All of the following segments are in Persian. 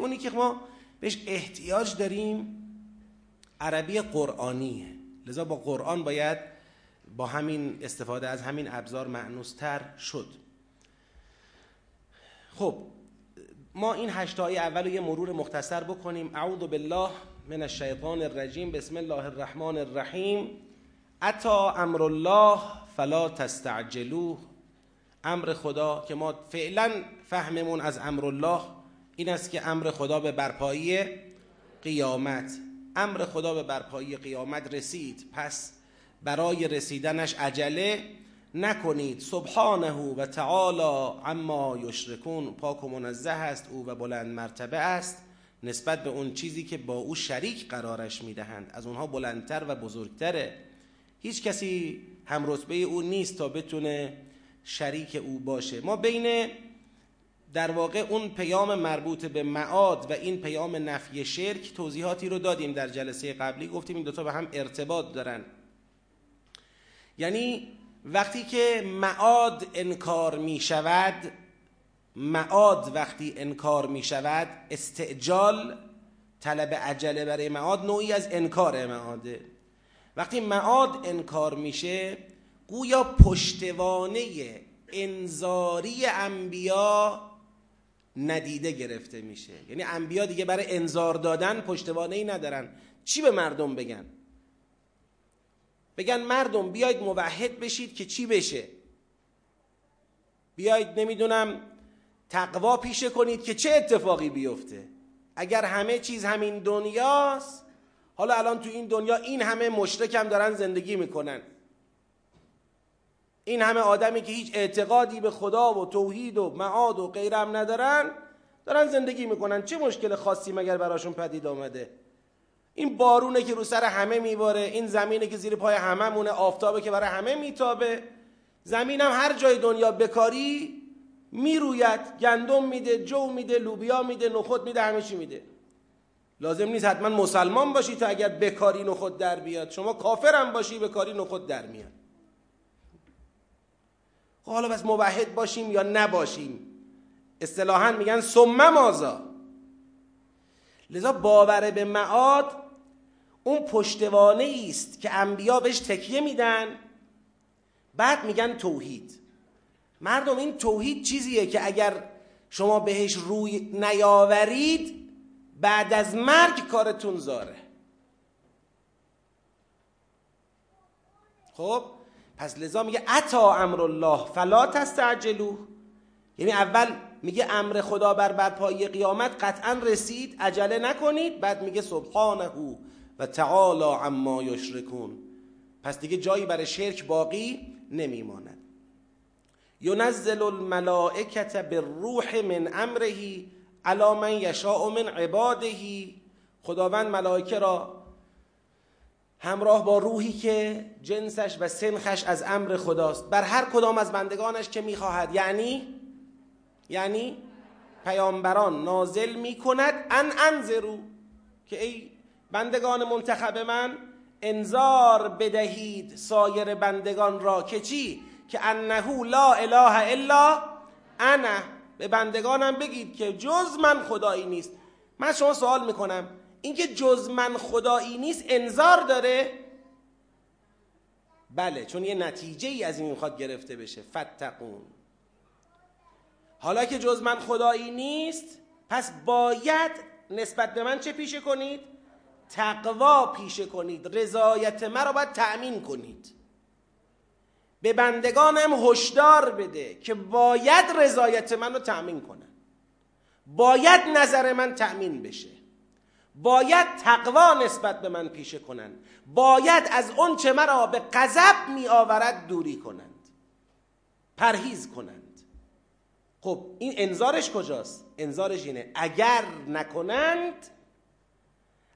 اونی که ما بهش احتیاج داریم عربی قرآنیه. لذا با قرآن باید با همین استفاده از همین ابزار معنوستر شد. خب ما این هشتای اول رو یه مرور مختصر بکنیم. اعوذ بالله من الشیطان الرجیم. بسم الله الرحمن الرحیم. اتا امر الله فلا تستعجلوه. امر خدا که ما فعلا فهممون از امر الله. این است که امر خدا به برپایی قیامت. امر خدا به برپایی قیامت رسید. پس برای رسیدنش عجله نکنید. سبحانه و تعالی اما یشرکون. پاک و منزه است او و بلند مرتبه است نسبت به اون چیزی که با او شریک قرارش می‌دهند. از اونها بلندتر و بزرگتره. هیچ کسی هم رتبه او نیست تا بتونه شریک او باشه. ما بین در واقع اون پیام مربوط به معاد و این پیام نفی شرک توضیحاتی رو دادیم در جلسه قبلی. گفتیم این دوتا به هم ارتباط دارن. یعنی وقتی که معاد انکار می شود معاد وقتی انکار می شود استعجال طلب عجله برای معاد نوعی از انکار معاده. وقتی معاد انکار میشه گویا پشتوانه انذاری انبیا ندیده گرفته میشه. یعنی انبیا دیگه برای انذار دادن پشتوانه ای ندارن. چی به مردم بگن؟ بگن مردم بیاید موحد بشید که چی بشه؟ بیاید نمی‌دونم تقوا پیشه کنید که چه اتفاقی بیفته. اگر همه چیز همین دنیاست حالا الان تو این دنیا این همه مشرک هم دارن زندگی می‌کنن. این همه آدمی که هیچ اعتقادی به خدا و توحید و معاد و غیرم ندارن دارن زندگی می‌کنن. چه مشکل خاصی مگر براشون پدید آمده؟ این بارونه که رو سر همه میباره این زمینه که زیر پای همه مونه آفتابه که برای همه میتابه. زمینم هر جای دنیا بکاری می‌روید گندم میده جو میده لوبیا میده نخود میده همه چی میده. لازم نیست حتما مسلمان باشی تا اگر بکاری نخود در بیاد. شما کافرم باشی بکاری نخود در میاد. خب حالا بس موحد باشیم یا نباشیم؟ اصطلاحا میگن سمه مازا لذا باور به معاد اون پشتوانه است که انبیا بهش تکیه میدن. بعد میگن توحید. مردم این توحید چیزیه که اگر شما بهش روی نیاورید بعد از مرگ کارتون زاره. خب؟ پس لذا میگه اتا امر الله فلا تستعجلوه یعنی اول میگه امر خدا بر برپایی قیامت قطعا رسید عجله نکنید. بعد میگه سبحانه و تعالی عما یشرکون. پس دیگه جایی برای شرک باقی نمیماند. ینزل الملائکت بالروح من امره علی من یشاء من عباده. خداوند ملائکه را همراه با روحی که جنسش و سنخش از امر خداست. بر هر کدام از بندگانش که می‌خواهد. یعنی؟ یعنی پیامبران نازل می‌کند. ان انذرو که ای بندگان منتخب من انذار بدهید سایر بندگان را که چی؟ که انه لا اله الا انا. به بندگانم بگید که جز من خدایی نیست. من شما سوال می‌کنم. اینکه جز من خدایی نیست انذار داره. بله چون یه نتیجه ای از این می‌خواد گرفته بشه. فتقون حالا که جز من خدایی نیست پس باید نسبت به من چه پیشه کنید؟ تقوا پیشه کنید. رضایت مرا باید تأمین کنید. به بندگانم هشدار بده که باید رضایت من رو تأمین کنن. باید نظر من تأمین بشه. باید تقوا نسبت به من پیشه کنند. باید از اون چه مرا به غضب می آورد دوری کنند. پرهیز کنند. خب این انذارش کجاست؟ انذارش اینه اگر نکنند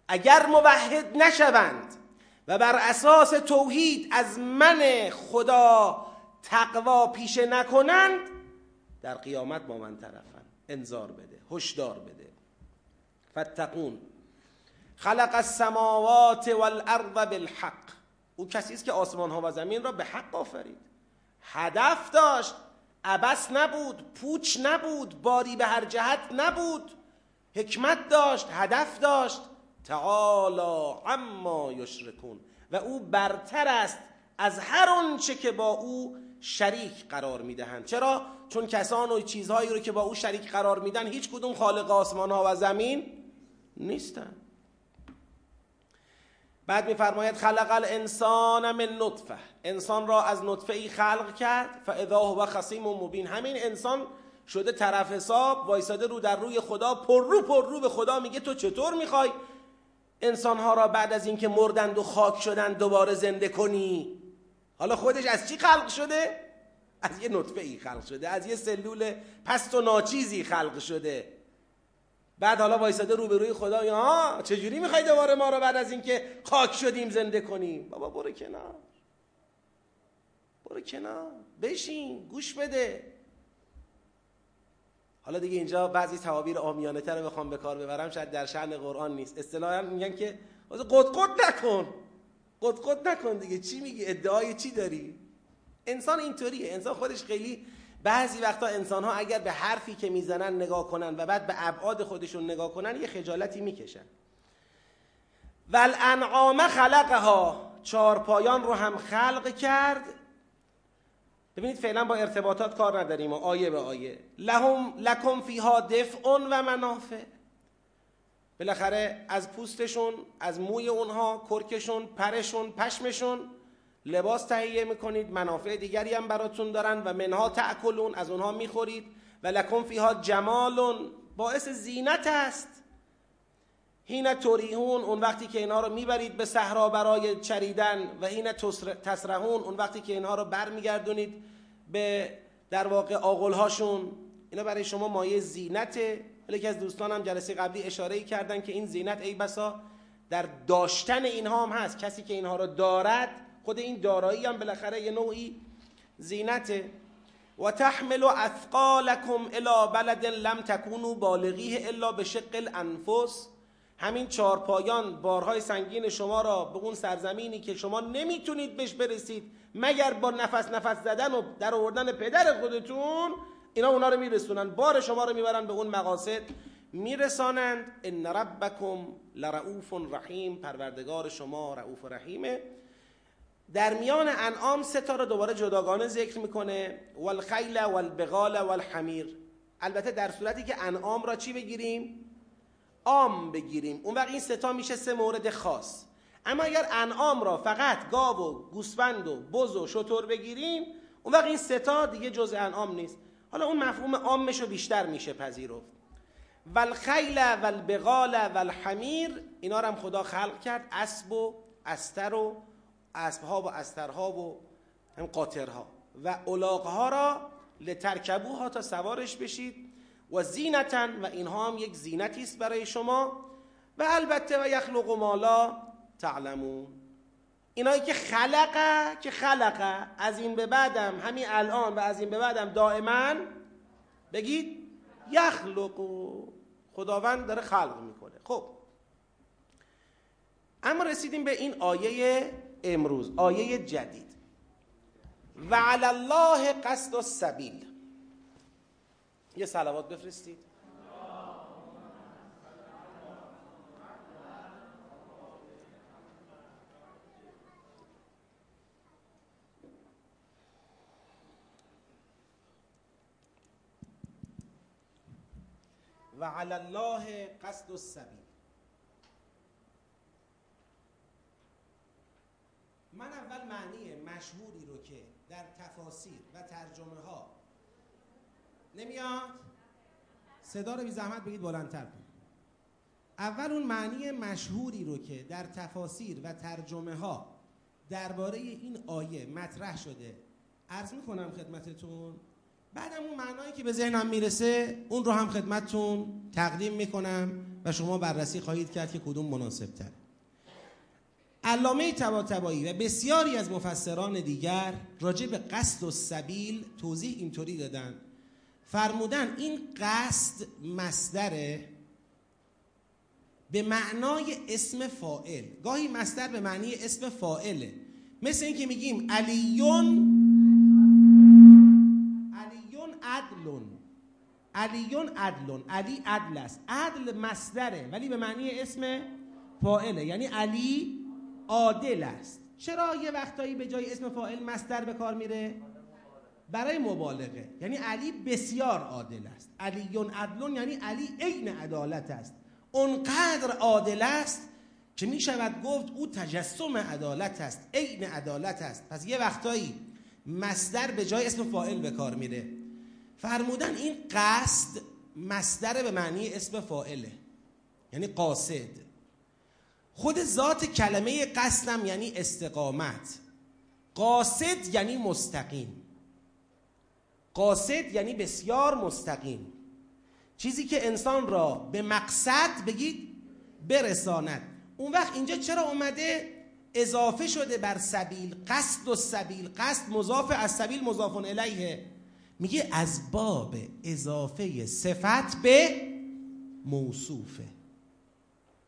اگر موحد نشوند و بر اساس توحید از من خدا تقوا پیشه نکنند در قیامت با من طرفن انذار بده هشدار بده. فتقون خلق السماوات والارض بالحق. او کسی است که آسمان ها و زمین را به حق آفرید. هدف داشت. عبس نبود پوچ نبود باری به هر جهت نبود. حکمت داشت هدف داشت. تعالی عما یشرکون. و او برتر است از هر آنچه که با او شریک قرار می‌دهند. چرا؟ چون کسان و چیزهایی رو که با او شریک قرار میدن هیچ کدوم خالق آسمان ها و زمین نیستن. بعد میفرماید خلق الانسان من نطفه. انسان را از نطفه ای خلق کرد فاذا هو خصیم و مبین. همین انسان شده طرف حساب وایساده رو در روی خدا پر رو پر رو به خدا میگه تو چطور می‌خوای انسانها را بعد از اینکه مردند و خاک شدند دوباره زنده کنی؟ حالا خودش از چی خلق شده؟ از یه نطفه ای خلق شده از یه سلول پست و ناچیزی خلق شده. بعد حالا وایساده روبروی خدا یا چجوری می‌خوای دوباره ما رو بعد از اینکه خاک شدیم زنده کنیم؟ بابا برو کنار. برو کنار. بشین. گوش بده. حالا دیگه اینجا بعضی تعابیر آمیانه تر بخوام به کار ببرم شاید در شأن قرآن نیست. اصطلاحا میگن که قد نکن. قد نکن دیگه. چی میگی؟ ادعای چی داری؟ انسان اینطوریه. انسان خودش خیلی بعضی وقتا انسان ها اگر به حرفی که می‌زنن نگاه کنن و بعد به ابعاد خودشون نگاه کنن یه خجالتی می‌کشن. والانعام خلقها چهار پایان رو هم خلق کرد. ببینید فعلا با ارتباطات کار نداریم و آیه به آیه. لهم لکم فیها دفع و منافع. بالاخره از پوستشون از موی اونها کرکشون پرشون پشمشون لباس تهیه می‌کنید منافع دیگری هم براتون دارن و منها تأکلون از اونها می‌خورید. و لکم فیها جمالون باعث زینت است. هین توریهون اون وقتی که اینها رو می‌برید به صحرا برای چریدن و هین تسرهون اون وقتی که اینها رو برمیگردونید به در واقع آغلهاشون اینا برای شما مایه زینته. ولی که از دوستانم جلسه قبلی اشاره کردن که این زینت ای بسا در داشتن اینها هم هست. کسی که اینها رو دارد خود این دارایی هم بالاخره یه نوعی زینته. و تحمل اثقالکم الى بلد لم تکونوا بالغیه الا به شق الانفس. همین چهار پایان بارهای سنگین شما را به اون سرزمینی که شما نمی‌تونید بهش برسید مگر با نفس نفس زدن و در آوردن پدر خودتون اینا اونا رو میرسونن. بار شما رو می‌برن به اون مقاصد. میرسانند ان ربکم لرؤوف رحیم. پروردگار شما رؤوف رحیمه. در میان انعام سه تا رو دوباره جداگانه ذکر می‌کنه والخیل والبغال والحمیر. البته در صورتی که انعام را چی بگیریم؟ عام بگیریم. اون وقت این ستا میشه سه مورد خاص. اما اگر انعام را فقط گاو و گوسفند و بز و شطور بگیریم اون وقت این ستا دیگه جز انعام نیست. حالا اون مفهوم عامش رو بیشتر میشه پذیرفت. والخیل والبغال والحمیر اینا رو هم خدا خلق کرد اسب و استر و اسبها و استرها و هم قاطرها. و الاغها را لترکبوها تا سوارش بشید و زینتن و اینها هم یک زینتی است برای شما. و البته و یخلق مالا تعلمون. اینایی که خلقه که خلقه از این به بعدم همین الان و از این به بعدم دائما بگید یخلق. خداوند داره خلق می‌کنه. خب. اما رسیدیم به این آیه امروز آیه جدید. و علی الله قصد السبیل. یه سلوات بفرستید. و علی الله قصد السبیل. من اول معنی مشهوری رو که در تفاسیر و ترجمه ها نمیاد؟ صدا رو بی زحمت بگید بلندتر کن اول اون معنی مشهوری رو که در تفاسیر و ترجمه ها درباره این آیه مطرح شده عرض می‌کنم خدمتتون. بعدم اون معنایی که به ذهنم می‌رسه اون رو هم خدمتتون تقدیم می‌کنم و شما بررسی خواهید کرد که کدوم مناسب تر علامه طباطبایی و بسیاری از مفسران دیگر راجع به قصد و سبیل توضیح اینطوری دادن. فرمودن این قصد مصدره به معنای اسم فائل گاهی مصدر به معنی اسم فائله مثل اینکه میگیم علیون علیون عدلون. علیون عدلون. علی عدل است. عدل مصدره ولی به معنی اسم فاعله. یعنی علی عادل است. چرا یه وقتایی به جای اسم فاعل مصدر به کار میره؟ برای مبالغه. یعنی علی بسیار عادل است. علیون عدلون یعنی علی عین عدالت است. اونقدر عادل است که می شود گفت او تجسم عدالت است عین عدالت است. پس یه وقتایی مصدر به جای اسم فاعل به کار میره. فرمودن این قصد مصدر به معنی اسم فاعله. یعنی قاصد. خود ذات کلمه قصدم یعنی استقامت. قاصد یعنی مستقیم. قاصد یعنی بسیار مستقیم. چیزی که انسان را به مقصد بگید برساند. اون وقت اینجا چرا اومده؟ اضافه شده بر سبیل قصد و سبیل قصد مضاف از سبیل مضاف الیه. میگه از باب اضافه صفت به موصوفه.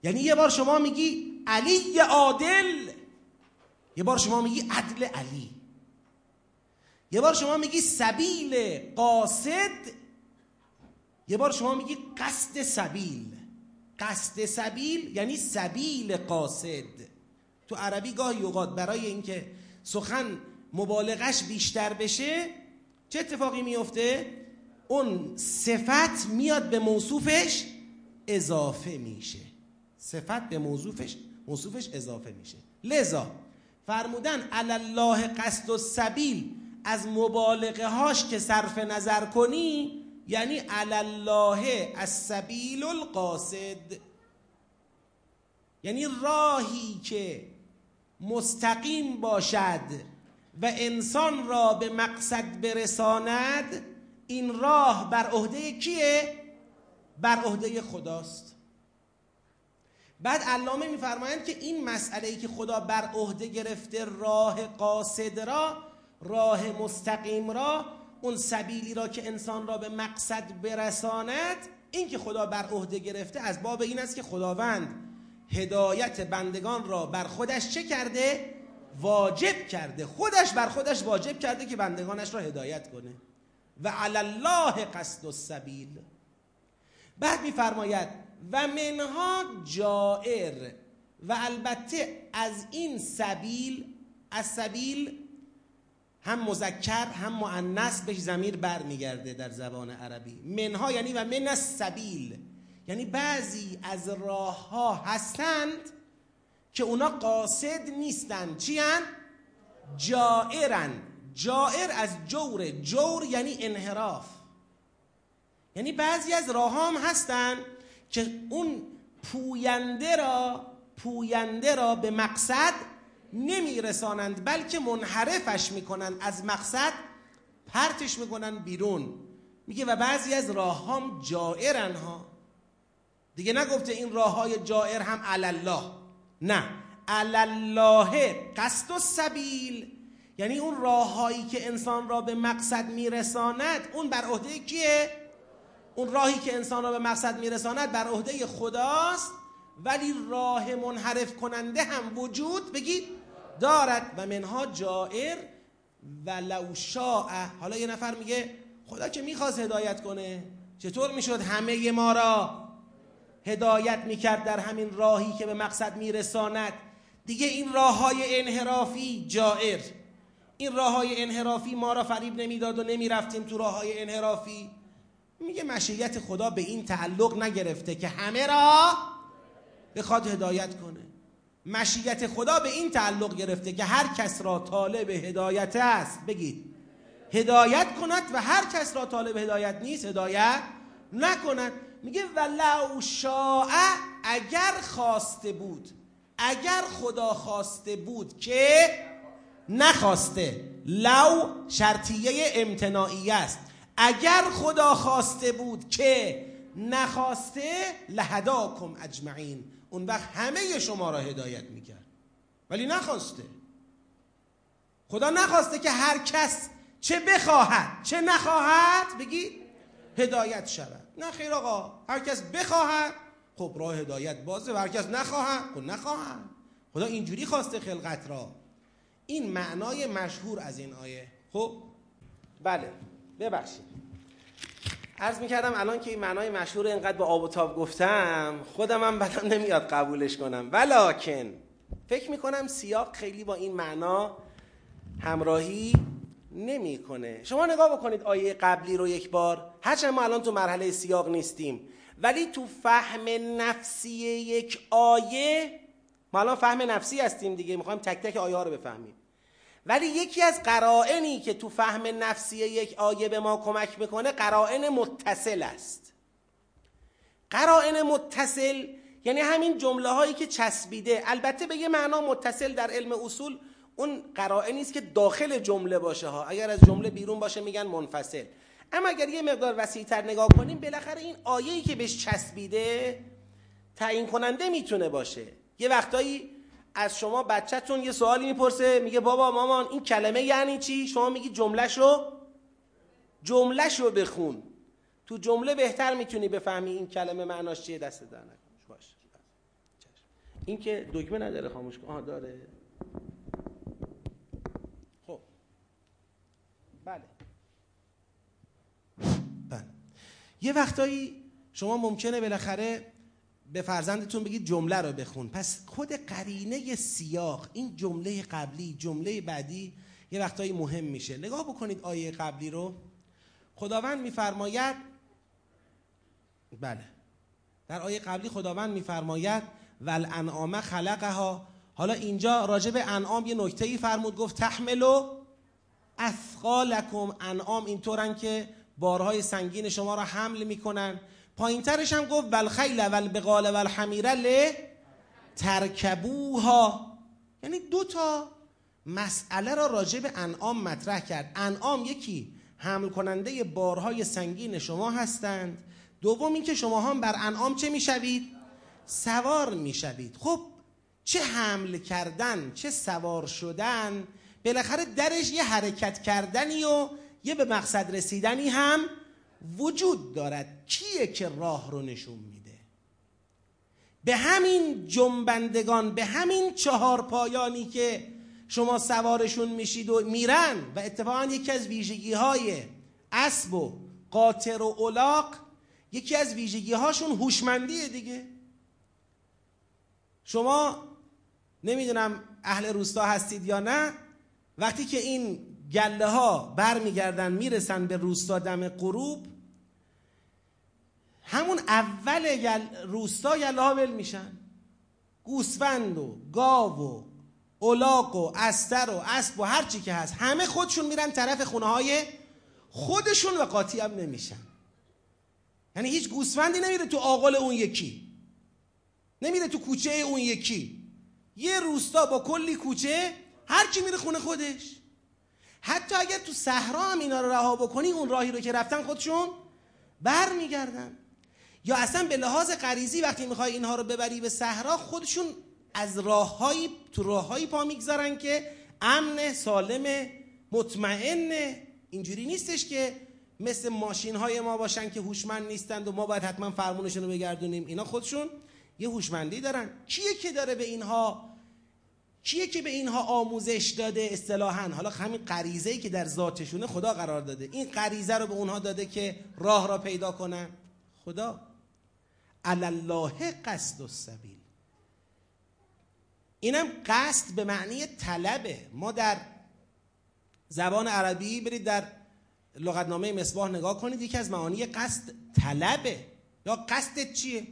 یعنی یه بار شما میگی علی عادل. یه بار شما میگی عدل علی. یه بار شما میگی سبیل قاصد. یه بار شما میگی قصد سبیل. قصد سبیل یعنی سبیل قاصد. تو عربی گاهی اوقات برای اینکه سخن مبالغش بیشتر بشه چه اتفاقی میفته؟ اون صفت میاد به موصوفش اضافه میشه. صفت به موصوفش موصوفش اضافه میشه. لذا فرمودن الله قصد و سبیل از مبالغه هاش که صرف نظر کنی یعنی الله از سبیل القاصد یعنی راهی که مستقیم باشد و انسان را به مقصد برساند این راه بر عهده کیه؟ بر عهده خداست. بعد علامه میفرمایند که این مسئله ای که خدا بر عهده گرفته راه قاصد را راه مستقیم را اون سبیلی را که انسان را به مقصد برساند این که خدا بر عهده گرفته از باب این است که خداوند هدایت بندگان را بر خودش چه کرده؟ واجب کرده. خودش بر خودش واجب کرده که بندگانش را هدایت کنه. و علی الله قصد السبیل. بعد میفرماید و منها جائر و البته از این سبیل از سبیل هم مذکر هم مؤنث بهش زمیر برمیگرده در زبان عربی. منها یعنی و من السبیل یعنی بعضی از راه ها هستند که اونا قاصد نیستند چی هن؟ جائرن. جائر از جور. جور یعنی انحراف. یعنی بعضی از راه هم هستند که اون پوینده را پوینده را به مقصد نمیرسانند بلکه منحرفش می‌کنند. از مقصد پرتش می‌کنن بیرون. میگه و بعضی از راه هم جائرن ها. دیگه نگفته این راه های جائر هم الله نه. الله قصد و سبیل. یعنی اون راههایی که انسان را به مقصد میرساند اون بر عهده کیه؟ اون راهی که انسان را به مقصد میرساند بر عهده خداست ولی راه منحرف کننده هم وجود بگید دارد و منها جائر و لو حالا یه نفر میگه خدا که می‌خواست هدایت کنه. چطور می‌شد همه ما را هدایت می‌کرد در همین راهی که به مقصد میرساند؟ دیگه این راه های انحرافی جائر. این راه های انحرافی ما را فریب نمی‌داد و نمی‌رفتیم تو راه های انحرافی. میگه مشیت خدا به این تعلق نگرفته که همه را بخواد هدایت کنه. مشیت خدا به این تعلق گرفته که هر کس را طالب هدایت است. بگید. هدایت کند و هر کس را طالب هدایت نیست هدایت نکند. میگه ولو شاء اگر خواسته بود اگر خدا خواسته بود که نخواسته. لو شرطیه امتناعی است. اگر خدا خواسته بود که نخواسته لهداکم اجمعین. اون وقت همه شما را هدایت می‌کرد. ولی نخواسته. خدا نخواسته که هر کس چه بخواهد چه نخواهد بگی هدایت شود. نه خیر آقا هر کس بخواهد خب راه هدایت بازه. و هر کس نخواهد خب نخواهد. خدا اینجوری خواسته خلقت را. این معنای مشهور از این آیه. خب؟ بله. ببخشید. عرض می‌کردم الان که این معنای مشهور اینقدر به آب و تاب گفتم خودم هم بدم نمیاد قبولش کنم. ولیکن فکر می‌کنم سیاق خیلی با این معنا همراهی نمی‌کنه. شما نگاه بکنید آیه قبلی رو یک بار. هرچند ما الان تو مرحله سیاق نیستیم ولی تو فهم نفسی یک آیه ما الان فهم نفسی هستیم دیگه می‌خوایم تک تک آیه ها رو بفهمیم. ولی یکی از قرائنی که تو فهم نفسی یک آیه به ما کمک می‌کنه قرائن متصل است. قرائن متصل یعنی همین جمله هایی که چسبیده. البته به یه معنا متصل در علم اصول اون قرائنی است که داخل جمله باشه ها. اگر از جمله بیرون باشه میگن منفصل. اما اگر یه مقدار وسیعتر نگاه کنیم بالاخره این آیه‌ای که بهش چسبیده تعیین کننده می‌تونه باشه. یه وقتایی از شما بچهتون یه سوالی می‌پرسه میگه بابا مامان این کلمه یعنی چی؟ شما میگی جملهشو؟ جملهشو بخون. تو جمله بهتر می‌تونی بفهمی این کلمه معناش چیه. دست در باش. این که دکمه نداره خاموش کن. آه داره. خب. بله. بله. یه وقتایی شما ممکنه بالاخره به فرزندتون بگید جمله رو بخون. پس خود قرینه سیاق این جمله قبلی جمله بعدی یه وقتایی مهم میشه. نگاه بکنید آیه قبلی رو. خداوند میفرماید بله. در آیه قبلی خداوند میفرماید ول انعام خلقها. حالا اینجا راجع به انعام یه نکته ای فرمود گفت تحملو اثقالکم. انعام اینطورن که بارهای سنگین شما را حمل می‌کنن. پایین ترش هم گفت والخیل والبقال والحمیره ل ترکبوها. یعنی دو تا مسئله را راجع به انعام مطرح کرد. انعام یکی حمل کننده بارهای سنگین شما هستند. دوم اینکه شما هم بر انعام چه می‌شوید؟ سوار می‌شوید. خب چه حمل کردن چه سوار شدن بالاخره درش یه حرکت کردنی و یه به مقصد رسیدنی هم وجود دارد. کیه که راه رو نشون میده؟ به همین جنبندگان به همین چهار پایانی که شما سوارشون میشید و میرن و اتفاقا یکی از ویژگی های اسب و قاطر و اولاق یکی از ویژگی هاشون هوشمندیه دیگه. شما نمی‌دونم اهل روستا هستید یا نه وقتی که این گله ها برمیگردن می‌رسن به روستا دم غروب همون اول روستا ول میشن. گوسفند و گاو و اولاق و استر و اسب و هر چی که هست همه خودشون میرن طرف خونه های خودشون و قاطی هم نمیشن. یعنی هیچ گوسفندی نمیره تو آقل اون یکی. نمیره تو کوچه اون یکی. یه روستا با کلی کوچه هر کی میره خونه خودش. حتی اگر تو صحرا هم اینا رو رها بکنی اون راهی رو که رفتن خودشون بر میگردن یا اصلا به لحاظ غریزی وقتی می‌خوای اینها رو ببری به صحرا خودشون از راههایی تو راههایی پا می‌گذارن که امن سالم مطمئن. اینجوری نیستش که مثل ماشین های ما باشن که هوشمند نیستند و ما باید حتما فرمونشون رو بگردونیم. اینا خودشون یه هوشمندی دارن. کیه که داره به اینها کیه که به اینها آموزش داده اصطلاحا؟ حالا همین غریزه که در ذاتشونه خدا قرار داده. این غریزه رو به اونها داده که راه را پیدا کنن. خدا الله قصد السبیل اینم قصد به معنی طلبه. ما در زبان عربی برید در لغتنامه مصباح نگاه کنید یکی از معانی قصد طلبه. یا قصدت چیه؟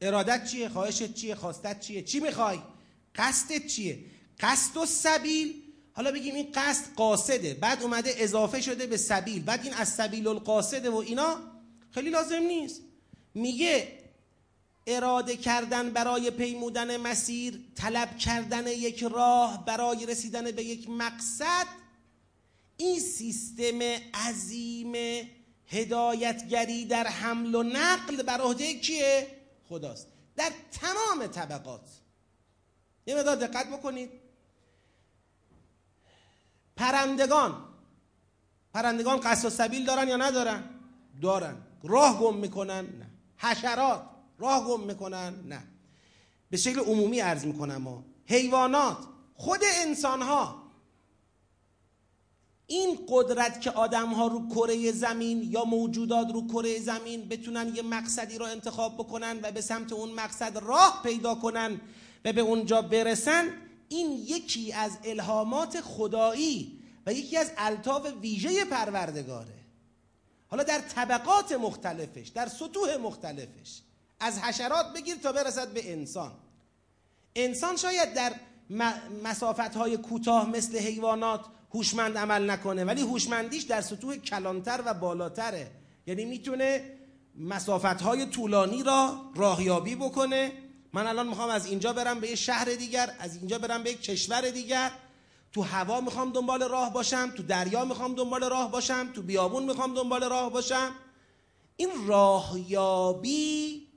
ارادت چیه؟ خواهشت چیه؟ خواستت چیه؟ چی می‌خوای؟ قصدت چیه؟ قصد و سبیل. حالا بگیم این قصد قاصده بعد اومده اضافه شده به سبیل بعد این از سبیل القاصده و اینا خیلی لازم نیست. میگه اراده کردن برای پیمودن مسیر طلب کردن یک راه برای رسیدن به یک مقصد این سیستم عظیم هدایتگری در حمل و نقل بر عهده کیه؟ خداست. در تمام طبقات. یه مقدار دقت بکنید. پرندگان. پرندگان قصد و سبیل دارن یا ندارن؟ دارن. راه گم می‌کنن؟ نه. حشرات. راه گم می‌کنن؟ نه. به شکل عمومی عرض می‌کنم ما حیوانات خود انسان ها این قدرت که آدم ها رو کره زمین یا موجودات رو کره زمین بتونن یه مقصدی رو انتخاب بکنن و به سمت اون مقصد راه پیدا کنن و به اونجا برسن این یکی از الهامات خدایی و یکی از الطاف ویژه پروردگاره. حالا در طبقات مختلفش در سطوح مختلفش از حشرات بگیر تا برسد به انسان. انسان شاید در مسافت های کوتاه مثل حیوانات هوشمند عمل نکنه ولی هوشمندیش در سطوح کلانتر و بالاتره. یعنی می‌تونه مسافت های طولانی را راهیابی بکنه. من الان می‌خوام از اینجا برم به یه شهر دیگر از اینجا برم به یک کشور دیگر. تو هوا می‌خوام دنبال راه باشم تو دریا می‌خوام دنبال راه باشم تو بیابون می‌خوام دنبال راه باشم. این راهیابی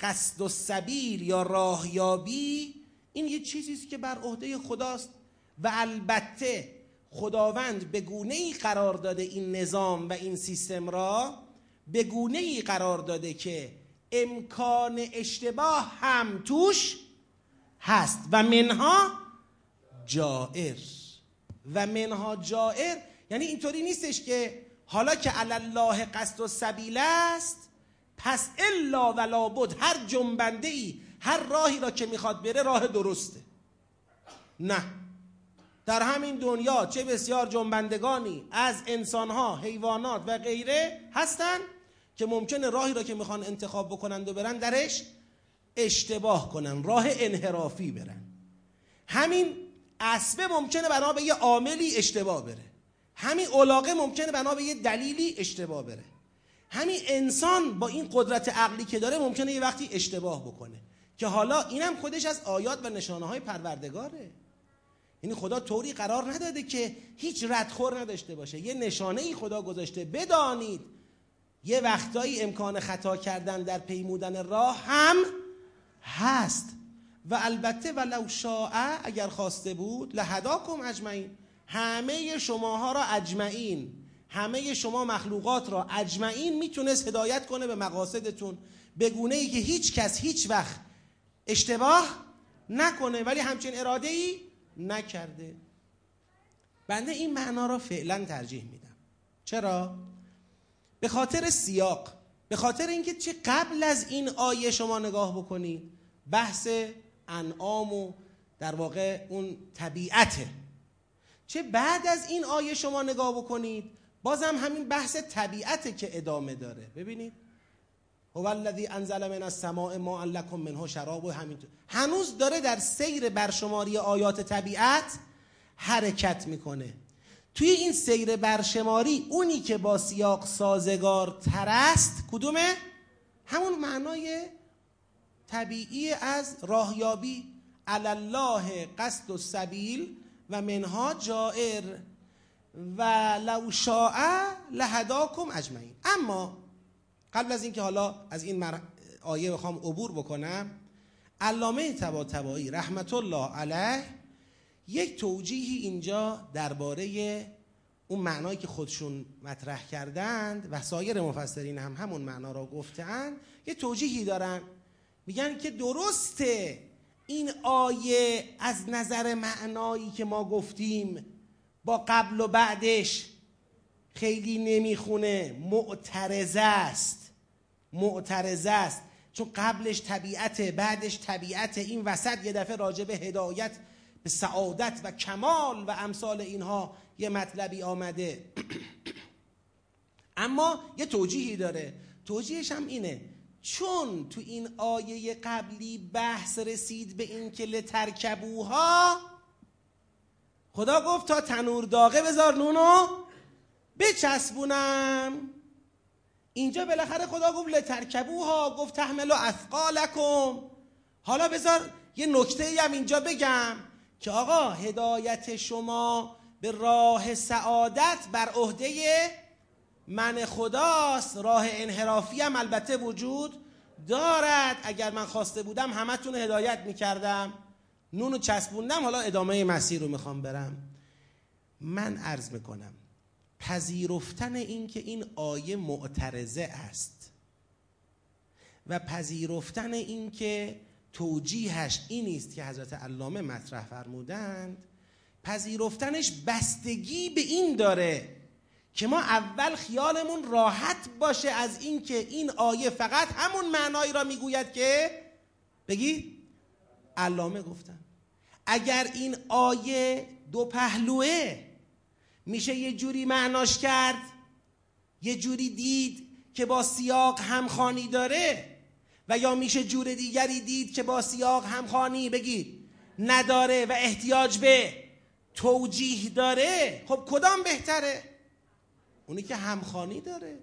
قصد و سبیل یا راهیابی این یه چیزی که بر عهده خداست و البته خداوند به گونه ای قرار داده این نظام و این سیستم را به گونه ای قرار داده که امکان اشتباه هم توش هست و منها جائر. و منها جائر یعنی اینطوری نیستش که حالا که الله قصد و سبیل است پس الا و لابد هر جنبنده ای هر راهی را که می‌خواد بره راه درسته. نه. در همین دنیا چه بسیار جنبندگانی از انسانها حیوانات و غیره هستند که ممکنه راهی را که می‌خوان انتخاب بکنند و برن درش اشتباه کنن راه انحرافی برن. همین اسبه ممکنه بنا به یه عاملی اشتباه بره. همین علاقه ممکنه بنا به یه دلیلی اشتباه بره. همین انسان با این قدرت عقلی که داره ممکنه یه وقتی اشتباه بکنه. که حالا اینم خودش از آیات و نشانه های پروردگاره. یعنی خدا طوری قرار نداده که هیچ ردخور نداشته باشه. یه نشانه ای خدا گذاشته. بدانید یه وقتایی امکان خطا کردن در پیمودن راه هم هست. و البته ولو شاء اگر خواسته بود لهداکم اجمعین. همه شماها را اجمعین. همه شما مخلوقات را اجمعین می‌تونست هدایت کنه به مقاصدتون. به گونه ای که هیچ کس هیچ وقت اشتباه نکنه ولی همچین اراده ای نکرده. بنده این معنا را فعلا ترجیح میدم. چرا؟ به خاطر سیاق. به خاطر اینکه چه قبل از این آیه شما نگاه بکنید بحث انعام و در واقع اون طبیعته چه بعد از این آیه شما نگاه بکنید بازم همین بحث طبیعته که ادامه داره. ببینید. هو الذی انزل من السماء ماء لکم منه شراب و همینطور. هنوز داره در سیر برشماری آیات طبیعت حرکت می‌کنه. توی این سیر برشماری اونی که با سیاق سازگار تر است کدومه؟ همون معنای طبیعی از راهیابی الله قصد و سبیل و منها جائر و لو شاء لهداکم اجمعین. اما قبل از اینکه حالا از این آیه بخوام عبور بکنم علامه تبا تبایی رحمت الله علیه یک توجیهی اینجا درباره اون معنایی که خودشون مطرح کردند و سایر مفسرین هم همون معنا را گفتند یه توجیهی دارن میگن که درسته. این آیه از نظر معنایی که ما گفتیم با قبل و بعدش خیلی نمی‌خونه. معترضه است. معترضه است. چون قبلش طبیعت بعدش طبیعت این وسط یه دفعه راجع به هدایت به سعادت و کمال و امثال اینها یه مطلبی آمده. اما یه توجیهی داره. توجیهش هم اینه. چون تو این آیه قبلی بحث رسید به این که لترکبوها خدا گفت تا تنور داغه بذار نونو بچسبونم. اینجا بالاخره خدا گفت لترکبوها گفت تحمل و اثقالکم. حالا بذار یه نکته هم اینجا بگم که آقا هدایت شما به راه سعادت بر عهده من خداست راه انحرافی هم البته وجود دارد. اگر من خواسته بودم همتون هدایت می‌کردم. نونو چسبوندم حالا ادامه مسیر رو می‌خوام برم. من عرض می‌کنم پذیرفتن این که این آیه معترضه است و پذیرفتن این که توجیهش این است که حضرت علامه مطرح فرمودند پذیرفتنش بستگی به این داره که ما اول خیالمون راحت باشه از اینکه این آیه فقط همون معنایی را می‌گوید که بگی علامه گفتن اگر این آیه دو پهلوه میشه یه جوری معناش کرد یه جوری دید که با سیاق همخانی داره و یا میشه جور دیگری دید که با سیاق همخانی بگید نداره و احتیاج به توجیه داره خب کدام بهتره؟ اونی که همخانی داره.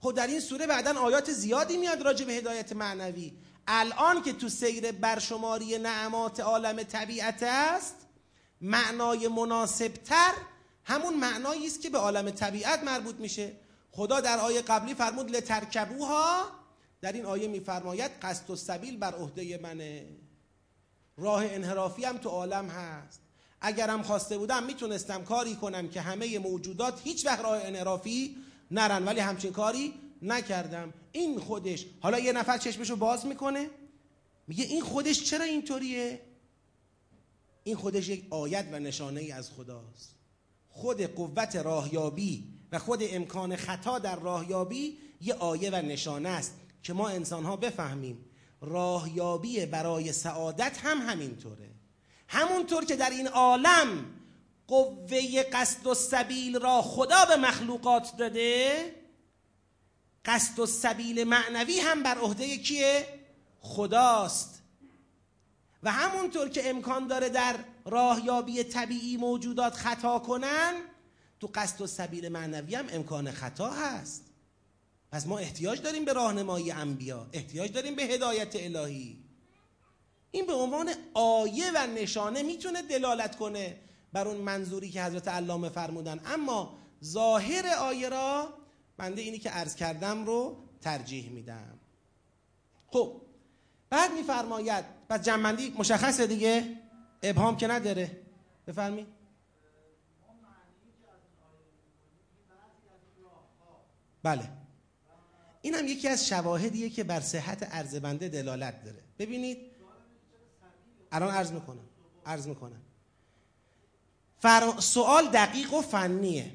خب در این سوره بعدا آیات زیادی میاد راجع به هدایت معنوی. الان که تو سیر برشماری نعمات عالم طبیعت است معنای مناسبتر همون معنایی است که به عالم طبیعت مربوط میشه. خدا در آیه قبلی فرمود لترکبوها در این آیه میفرماید قصد و سبیل بر عهده منه. راه انحرافی هم تو عالم هست. اگرم خواسته بودم می‌تونستم کاری کنم که همه موجودات هیچ وقت راه انحرافی نرن ولی همچین کاری نکردم. این خودش. حالا یه نفر چشمشو باز می‌کنه. میگه این خودش چرا اینطوریه؟ این خودش یک آیت و نشانه ای از خداست. خود قوت راهیابی و خود امکان خطا در راهیابی یه آیه و نشانه است که ما انسان ها بفهمیم. راهیابی برای سعادت هم همینطوره. همونطور که در این عالم قوه قصد و سبیل را خدا به مخلوقات داده قصد و سبیل معنوی هم بر عهده کیه؟ خداست. و همونطور که امکان داره در راهیابی طبیعی موجودات خطا کنن تو قصد و سبیل معنوی هم امکان خطا هست. پس ما احتیاج داریم به راهنمایی انبیا احتیاج داریم به هدایت الهی. این به عنوان آیه و نشانه می‌تونه دلالت کنه بر اون منظوری که حضرت علامه فرمودن. اما ظاهر آیه را بنده اینی که عرض کردم رو ترجیح میدم. خب بعد میفرماید پس جنبندی مشخصه دیگه؟ ابهام که نداره. بفرمایید. بله. این هم یکی از شواهدیه که بر صحت عرض بنده دلالت داره. ببینید الان عرض می‌کنم عرض می‌کنم. فر... سوال دقیق و فنیه.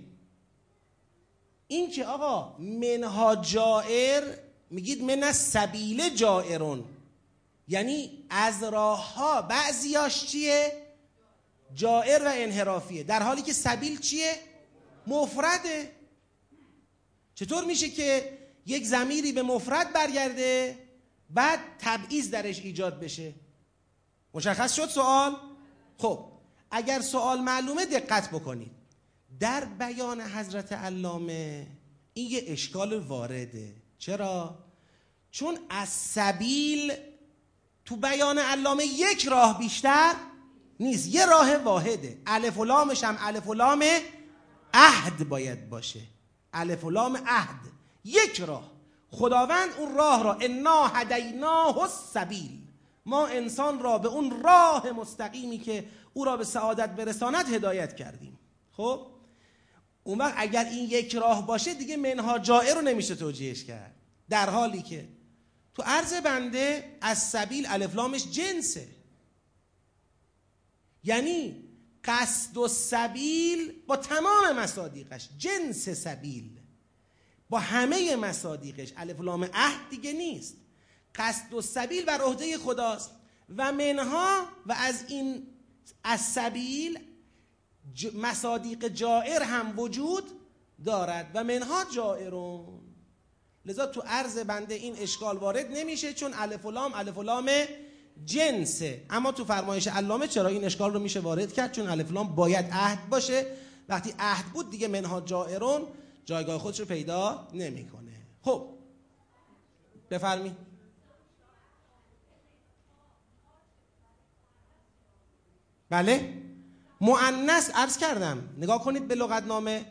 این که آقا منها جائر میگید من سبیل جائرون. یعنی از راه ها بعضیاش چیه؟ جائر و انحرافیه. در حالی که سبیل چیه؟ مفرده. چطور میشه که یک زمیری به مفرد برگرده بعد تبعیض درش ایجاد بشه؟ مشخص شد سوال؟ خب اگر سوال معلومه دقت بکنید. در بیان حضرت علامه این یه اشکال وارده. چرا؟ چون از سبیل تو بیان علامه یک راه بیشتر نیست. یه راه واحده. الف و لامش هم الف و لام عهد باید باشه. الف و لام عهد. یک راه. خداوند اون راه را انا هدیناه السبیل. ما انسان را به اون راه مستقیمی که او را به سعادت برساند هدایت کردیم. خب؟ اون وقت اگر این یک راه باشه دیگه منها جائر رو نمیشه توجیهش کرد. در حالی که تو عرض بنده از سبیل الفلامش جنسه. یعنی قصد و سبیل با تمام مصادیقش. جنس سبیل. با همه مصادیقش. الفلام عهد دیگه نیست. قصد و سبیل بر عهده خداست. و منها و از این از سبیل مصادیق جائر هم وجود دارد. و منها جائرون. لذا تو عرض بنده این اشکال وارد نمیشه چون الف و لام الف لام جنسه. اما تو فرمایش علامه چرا این اشکال رو میشه وارد کرد؟ چون الف لام باید عهد باشه. وقتی عهد بود دیگه منها جائرون جایگاه خودش رو پیدا نمی‌کنه. خب. بفرمایید. بله؟ معنس عرض کردم. نگاه کنید به لغتنامه.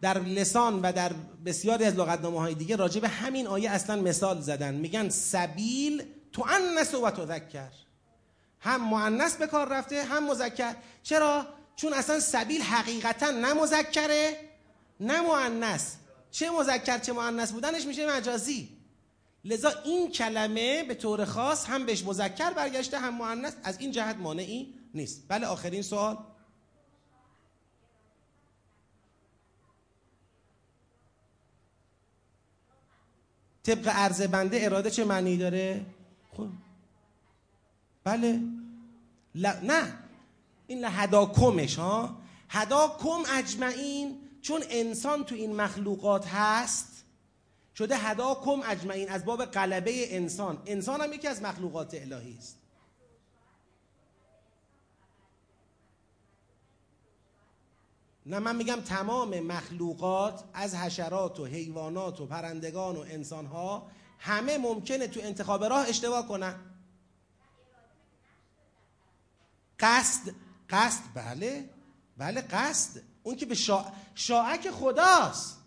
در لسان و در بسیاری از لغتنامه های دیگه راجع به همین آیه اصلا مثال زدن. میگن سبیل تو انس و تذکر. هم معنس به کار رفته هم مذکر. چرا؟ چون اصلا سبیل حقیقتا نه مذکره نه معنس چه مذکر چه معنس بودنش میشه مجازی. لذا این کلمه به طور خاص هم بهش مذکر برگشته هم مؤنث. از این جهت مانعی نیست. بله آخرین سوال. طبق عرض بنده اراده چه معنی داره؟ خب. بله. ل... نه. این هداکمش ها. هداکم اجمعین چون انسان تو این مخلوقات هست شده هداکم اجمعین از باب قلبه انسان. انسان هم یکی از مخلوقات الهی است. نه من میگم تمام مخلوقات از حشرات و حیوانات و پرندگان و انسانها همه ممکنه تو انتخاب راه اشتباه کنن. قصد قصد بله بله قصد. اون که به شا... شاعک خداست.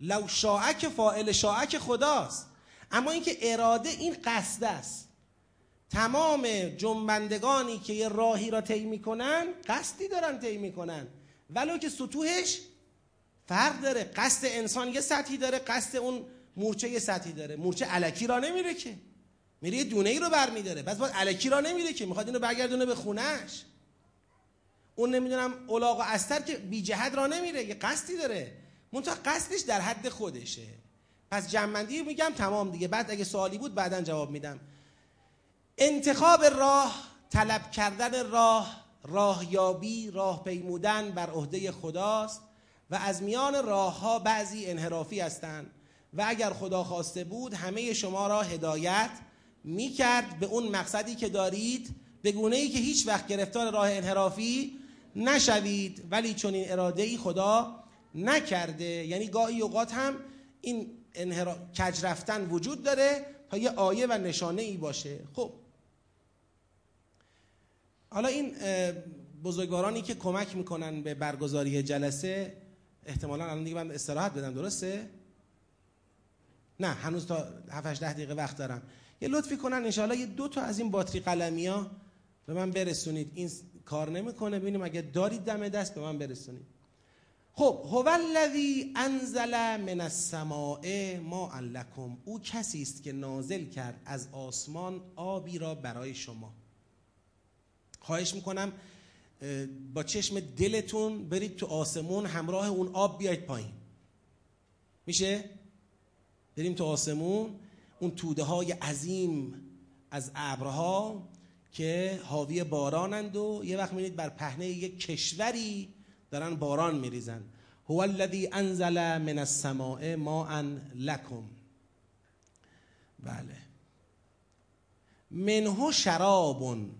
لو شاعک فائل شاعک خداست. اما اینکه اراده این قصد است. تمام جنبندگانی که یه راهی را طی می‌کنن قصدی دارن طی می‌کنن. ولو که سطوحش فرق داره. قصد انسان یه سطحی داره قصد اون مورچه یه سطحی داره. مورچه علکی را نمیره که. میره یه دونه ای رو برمیداره. بس باید علکی را نمیره که. می‌خواد اینو برگردونه به خونهش اون نمی‌دونم اولاغ و استر که بی جهت را نمیره. یه قصدی داره. منتها قصدش در حد خودشه. پس جمعندی میگم تمام دیگه. بعد اگه سوالی بود بعدا جواب میدم. انتخاب راه طلب کردن راه راهیابی راه پیمودن بر عهده خداست و از میان راه ها بعضی انحرافی هستند و اگر خدا خواسته بود همه شما را هدایت می کرد به اون مقصدی که دارید به گونه ای که هیچ وقت گرفتار راه انحرافی نشوید. ولی چون این اراده ای خدا نکرده. یعنی گاهی اوقات هم این انحرا... کج رفتن وجود داره تا یه آیه و نشانه ای باشه. خب. حالا این بزرگوارانی که کمک می‌کنن به برگزاری جلسه احتمالا الان دیگه من استراحت بدم درسته؟ نه هنوز تا 7 ده دقیقه وقت دارم. یه لطفی کنن انشاءالله یه دو تا از این باتری قلمی ها به من برسونید. این کار نمی‌کنه. ببینیم اگه دارید دم دست به من برسونید. خب هو الذی انزل من السماء ما لکم. او کسی است که نازل کرد از آسمان آبی را برای شما. خواهش می‌کنم با چشم دلتون برید تو آسمون همراه اون آب بیاید پایین. میشه؟ بریم تو آسمون. اون توده های عظیم از ابرها که حاوی بارانند و یه وقت میرید بر پهنه یک کشوری دارن باران میریزن. هو الذی انزل من السماء ماء لکم. بله. منه شرابون.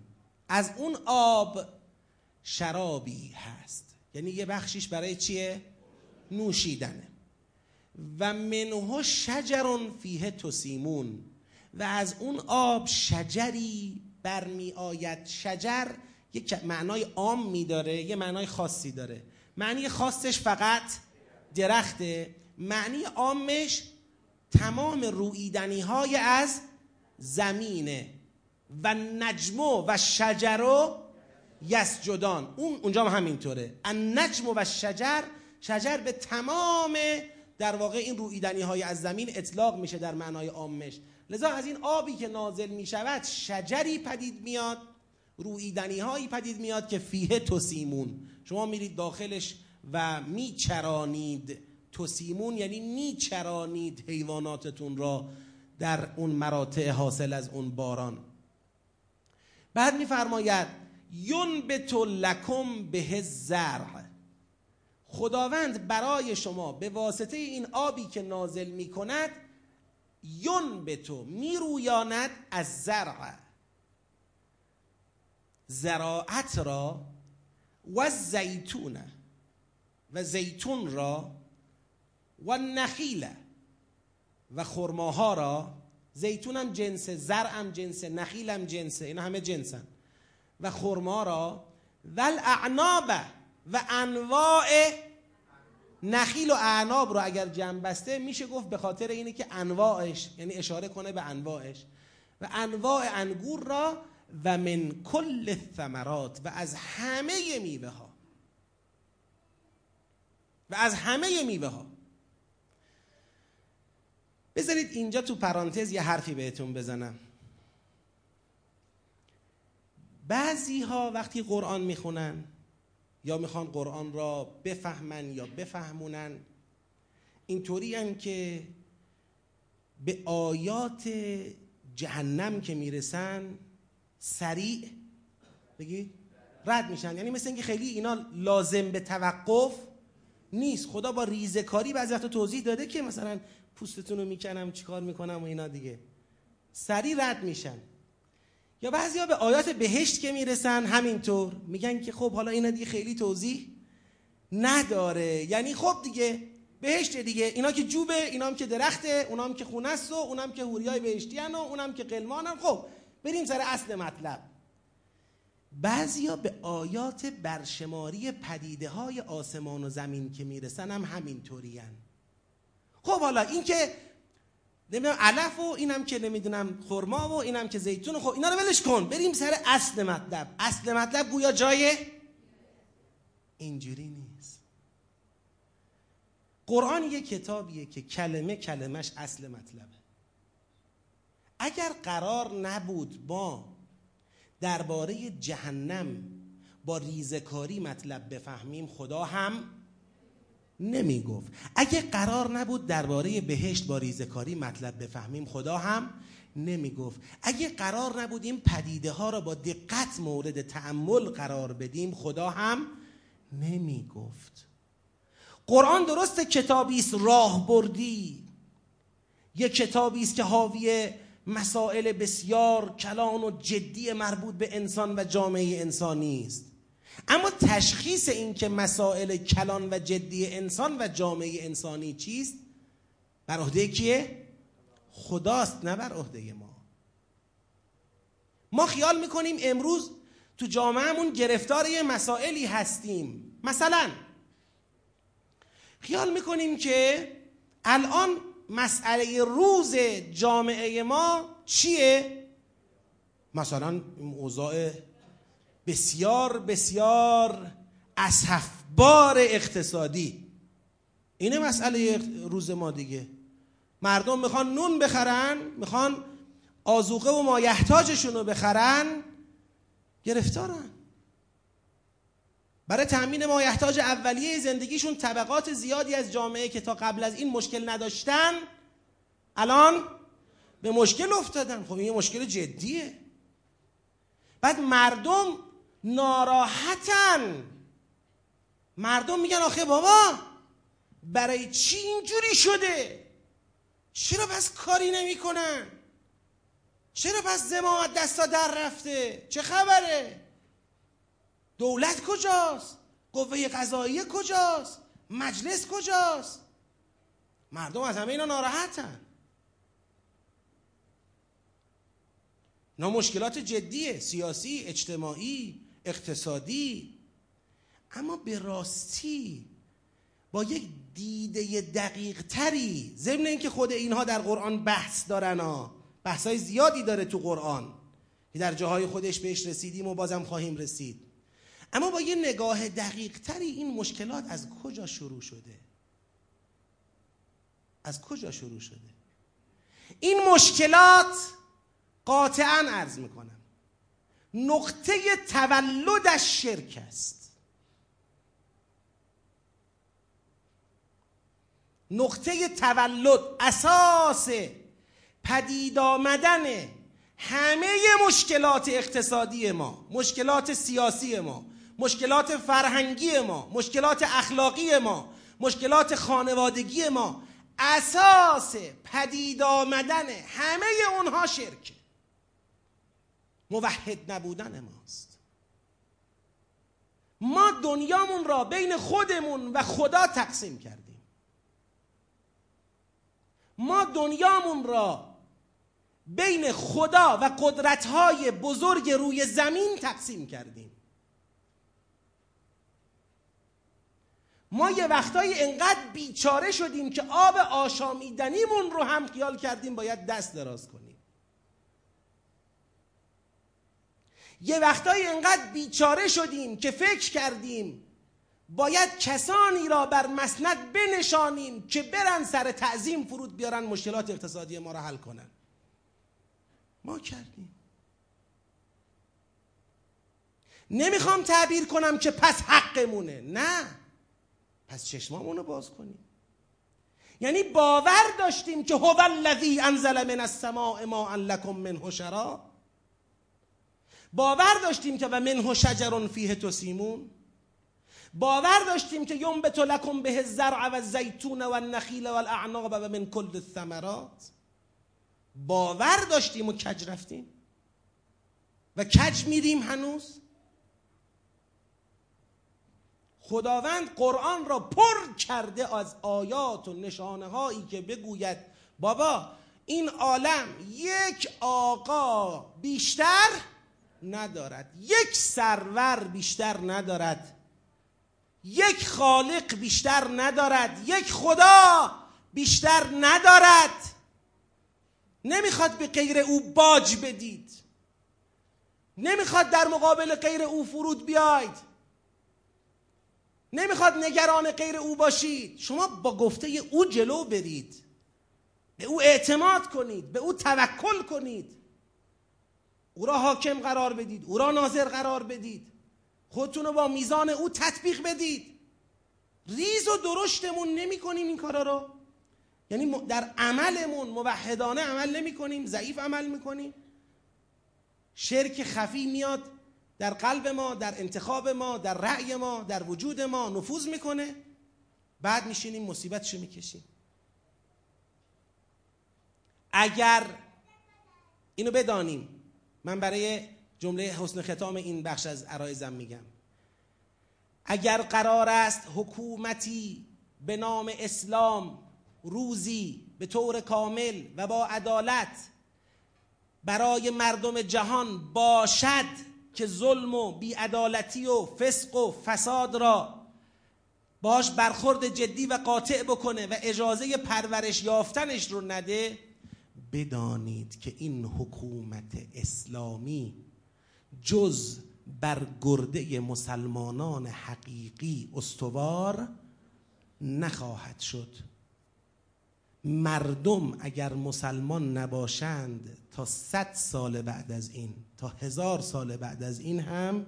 از اون آب شرابی هست. یعنی یه بخشیش برای چیه؟ نوشیدنه. و منه شجر فیه تسیمون. و از اون آب شجری برمی آید شجر یک معنای عام می داره یه معنای خاصی داره. معنی خاصش فقط درخته معنی عامش تمام رویدنی های از زمینه. و نجمو و شجرو یسجدان. اون اونجا هم همینطوره. النجم و شجر شجر به تمام در واقع این رویدنی های از زمین اطلاق میشه در معنای عامش. لذا از این آبی که نازل می‌شود شجری پدید میاد. رویدنی هایی پدید میاد که فیه توسیمون. شما میرید داخلش و میچرانید توسیمون یعنی میچرانید حیواناتتون را در اون مراتع حاصل از اون باران. بعد میفرماید ینبت لکم به زرع خداوند برای شما به واسطه این آبی که نازل می کند ینبتو میرویاند از زرع. زراعت را و زیتون و زیتون را و نخیل و خرماها را زیتون هم جنس زرع هم جنس نخیل هم جنسه اینا همه جنسن. و خرما را و الاعناب و انواع نخیل و اعناب رو اگر جمع بسته میشه گفت به خاطر اینه که انواعش یعنی اشاره کنه به انواعش. و انواع انگور را و من کل ثمرات و از همه میوه ها و از همه میوه ها بذارید اینجا تو پرانتز یه حرفی بهتون بزنم. بعضی ها وقتی قرآن می‌خونن یا می‌خوان قرآن را بفهمن یا بفهمونن اینطوری که به آیات جهنم که می‌رسن سریع. بگید رد میشن. یعنی مثل اینکه خیلی اینا لازم به توقف نیست. خدا با ریزکاری بعضی وقتا توضیح داده که مثلا پوستتون رو می‌کنم چیکار می‌کنم و اینا دیگه. سریع رد میشن. یا بعضیا به آیات بهشت که می‌رسن همینطور میگن که خب حالا اینا دیگه خیلی توضیح نداره. یعنی خب دیگه بهشت دیگه. اینا که جوبه اینا هم که درخته اونام که خونه است و اونام که هوریای بهشتی و اونام که قلمانن خب بریم سر اصل مطلب. بعضیا به آیات برشماری پدیده های آسمان و زمین که می‌رسن هم همینطوری خب حالا این که نمی‌دونم علف و اینم که نمی‌دونم خرما و اینم که زیتون و خب اینا رو ولش کن. بریم سر اصل مطلب. اصل مطلب گویا جای اینجوری نیست. قرآن یه کتابیه که کلمه کلمش اصل مطلبه. اگر قرار نبود با درباره جهنم با ریزکاری مطلب بفهمیم خدا هم نمی گفت اگه قرار نبود درباره بهشت با ریزکاری مطلب بفهمیم خدا هم نمی گفت اگه قرار نبود این پدیده ها را با دقت مورد تعمل قرار بدیم خدا هم نمی گفت قرآن درست کتابی است راه بردی یک کتابی است که حاوی مسائل بسیار کلان و جدی مربوط به انسان و جامعه انسانی است اما تشخیص این که مسائل کلان و جدی انسان و جامعه انسانی چیست؟ بر عهده کیه؟ خداست نه بر عهده ما. ما خیال می‌کنیم امروز تو جامعهمون گرفتار یه مسائلی هستیم. مثلا خیال می‌کنیم که الان مسئله روز جامعه ما چیه؟ مثلا اوضاع بسیار بسیار اصحفبار اقتصادی. اینه مسئله روز ما دیگه. مردم می‌خوان نون بخرن می‌خوان آزوقه و مایحتاجشون رو بخرن گرفتارن. برای تأمین مایحتاج اولیه زندگیشون طبقات زیادی از جامعه که تا قبل از این مشکل نداشتن الان به مشکل افتادن. خب این مشکل جدیه. بعد مردم ناراحتن. مردم میگن آخه بابا برای چی اینجوری شده؟ چرا پس کاری نمی‌کنن؟ چرا پس زمامت دستا در رفته؟ چه خبره؟ دولت کجاست؟ قوه قضاییه کجاست؟ مجلس کجاست؟ مردم از همه اینا ناراحتن. اینا مشکلات جدیه سیاسی اجتماعی اقتصادی. اما به راستی با یک دیده دقیق تری ضمن اینکه خود اینها در قرآن بحث دارن ها. بحث های زیادی داره تو قرآن. که در جاهای خودش بهش رسیدیم و بازم خواهیم رسید. اما با یه نگاه دقیق تری این مشکلات از کجا شروع شده؟ از کجا شروع شده؟ این مشکلات قاطعا عرض می‌کنم. نقطه تولدش شرک است. نقطه تولد اساس پدید آمدن همه مشکلات اقتصادی ما مشکلات سیاسی ما مشکلات فرهنگی ما مشکلات اخلاقی ما مشکلات خانوادگی ما اساس پدید آمدن همه اونها شرکه موحد نبودن ماست. ما دنیامون را بین خودمون و خدا تقسیم کردیم. ما دنیامون را بین خدا و قدرتهای بزرگ روی زمین تقسیم کردیم. ما یه وقتایی انقدر بیچاره شدیم که آب آشامیدنیمون رو هم خیال کردیم باید دست دراز کنیم. یه وقتایی انقدر بیچاره شدیم که فکر کردیم باید کسانی را بر مسند بنشانیم که برن سر تعظیم فرود بیارن مشکلات اقتصادی ما را حل کنن. ما کردیم. نمی‌خوام تعبیر کنم که پس حقمونه. نه. پس چشمامونو باز کنیم. یعنی باور داشتیم که هو الذی انزل من السماء ماء لکم منه شراب باور داشتیم که و منه شجر فیه تسیمون. باور داشتیم که ینبت لکم به الزرع و الزیتون و النخیل و الاعناب و من کل الثمرات. باور داشتیم و کج رفتیم. و کج میریم هنوز؟ خداوند قرآن را پر کرده از آیات و نشانه هایی که بگوید. بابا این عالم یک آقا بیشتر ندارد. یک سرور بیشتر ندارد. یک خالق بیشتر ندارد. یک خدا بیشتر ندارد. نمی‌خواد به غیر او باج بدید. نمی‌خواد در مقابل غیر او فرود بیاید. نمی‌خواد نگران غیر او باشید. شما با گفته او جلو برید. به او اعتماد کنید. به او توکل کنید. او را حاکم قرار بدید. او را ناظر قرار بدید. خودتون رو با میزان او تطبیق بدید. ریز و درشتمون نمی کنیم این کارا رو. یعنی در عملمون موحدانه عمل نمی کنیم ضعیف عمل می‌کنیم. شرک خفی میاد. در قلب ما در انتخاب ما در رأی ما در وجود ما نفوذ می‌کنه. بعد میشینیم مصیبتشو می‌کشیم. اگر اینو بدانیم من برای جمله حسن ختام این بخش از عرایزم میگم. اگر قرار است حکومتی به نام اسلام روزی به طور کامل و با عدالت برای مردم جهان باشد که ظلم و بیعدالتی و فسق و فساد را باش برخورد جدی و قاطع بکنه و اجازه پرورش یافتنش رو نده بدانید که این حکومت اسلامی جز بر گرده مسلمانان حقیقی استوار نخواهد شد. مردم اگر مسلمان نباشند تا صد سال بعد از این تا هزار سال بعد از این هم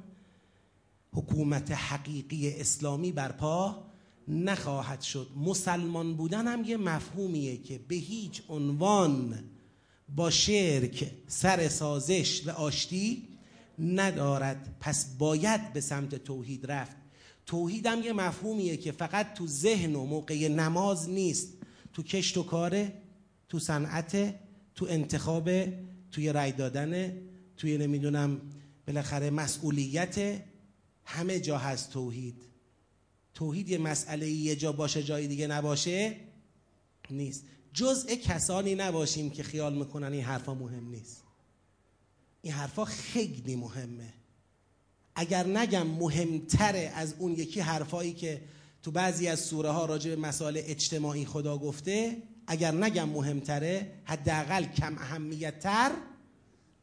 حکومت حقیقی اسلامی برپا نخواهد شد. مسلمان بودن هم یه مفهومیه که به هیچ عنوان با شرک سر سازش و آشتی ندارد. پس باید به سمت توحید رفت. توحید هم یه مفهومیه که فقط تو ذهن و موقع نماز نیست. تو کشت و کاره تو صنعت تو انتخاب توی رای دادن توی نمی‌دونم بالاخره مسئولیت. همه جا هست توحید. توحید یه مسئله یه جا باشه جای دیگه نباشه نیست. جزء کسانی نباشیم که خیال می‌کنن این حرفا مهم نیست. این حرفا خیلی مهمه. اگر نگم مهمتره از اون یکی حرفایی که تو بعضی از سوره ها راجع به مسائل اجتماعی خدا گفته اگر نگم مهمتره حداقل کم اهمیت تر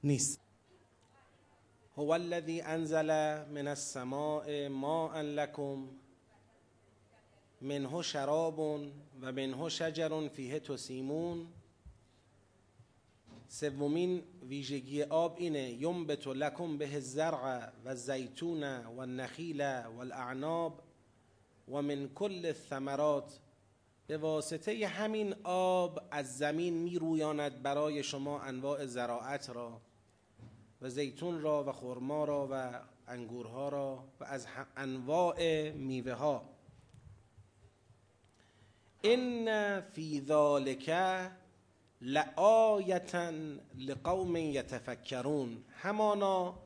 نیست. هو الذي انزل من السماء ماء لكم منه شراب و منه شجر فیه تسیمون. سومین ویژگی آب اینه ینبت لکم به الزرع و الزیتون و النخیل و الاعناب و من کل الثمرات به واسطه همین آب از زمین می رویاند برای شما انواع زراعت را و زیتون را و خرما را و انگورها را و از انواع میوه ها ان فی ذالک لآیتا لقوم یتفکرون. همانا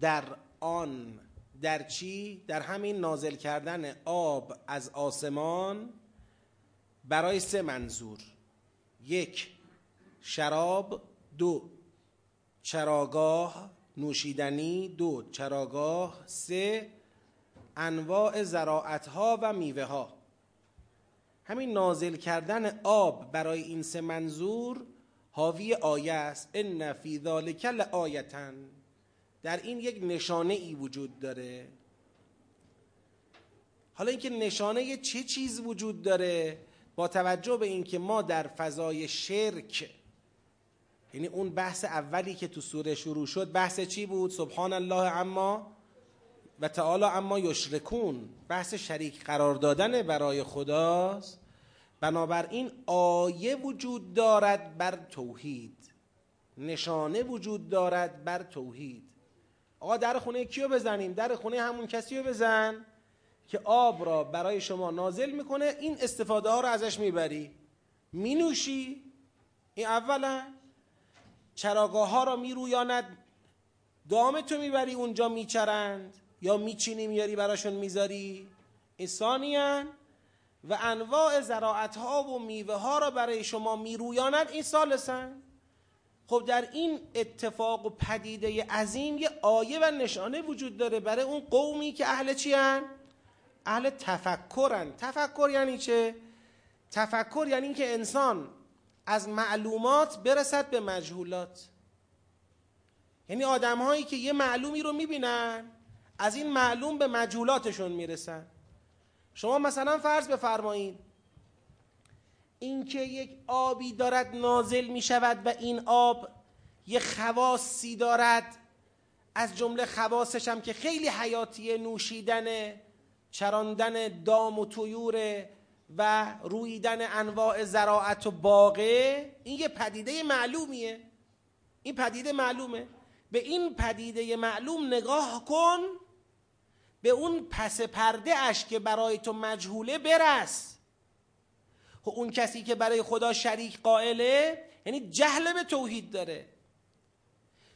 در آن در چی? در همین نازل کردن آب از آسمان برای سه منظور. یک شراب. دو چراگاه نوشیدنی. دو چراگاه. سه انواع زراعت ها و میوه ها همین نازل کردن آب برای این سه منظور حاوی آیه است. ان فی ذالک لآیتن در این یک نشانه ای وجود داره؟ حالا اینکه نشانه چه چیز وجود داره با توجه به اینکه ما در فضای شرک یعنی اون بحث اولی که تو سوره شروع شد بحث چی بود؟ سبحان الله اما و تعالی اما یشرکون. بحث شریک قرار دادن برای خداست. بنابراین آیه وجود دارد بر توحید. نشانه وجود دارد بر توحید. آقا در خونه کیو بزنیم؟ در خونه همون کسی رو بزن که آب را برای شما نازل می‌کنه. این استفاده ها رو ازش می‌بری. مینوشی؟ این اولا. چراگاه ها را میرویاند. دام تو می‌بری اونجا میچرند. یا میچینی میاری براشون می‌ذاری. این و انواع زراعت ها و میوه ها را برای شما میرویاند. این سالسن خب در این اتفاق و پدیده عظیم یه آیه و نشانه وجود داره برای اون قومی که اهل چی هن؟ اهل تفکرن تفکر یعنی چه؟ تفکر یعنی که انسان از معلومات برسد به مجهولات یعنی آدم هایی که یه معلومی رو می‌بینن از این معلوم به مجهولاتشون می‌رسن شما مثلا فرض بفرمایید اینکه یک آبی دارد نازل می شود و این آب یه خواصی دارد از جمله خواصش هم که خیلی حیاتی نوشیدن چراندن دام و طیور و رویدن انواع زراعت و باغه این یه پدیده معلومیه. این پدیده معلومه. به این پدیده معلوم نگاه کن به اون پس پرده اش که برای تو مجهوله برس. اون کسی که برای خدا شریک قائله یعنی جهل به توحید داره.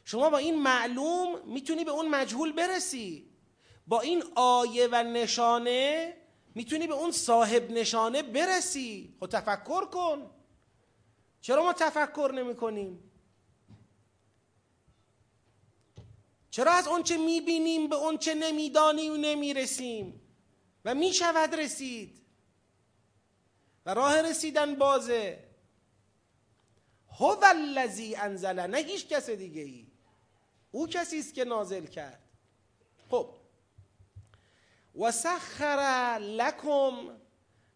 شما با این معلوم می‌تونی به اون مجهول برسی. با این آیه و نشانه می‌تونی به اون صاحب نشانه برسی. خب تفکر کن. چرا ما تفکر نمی کنیم چرا از اونچه می‌بینیم به اونچه نمی‌دانیم نمی‌رسیم؟ و می‌شود رسید. و راه رسیدن بازه. هو الذی انزل نه هیچ کس دیگه ای او کسی است که نازل کرد. خب. و سخر لکم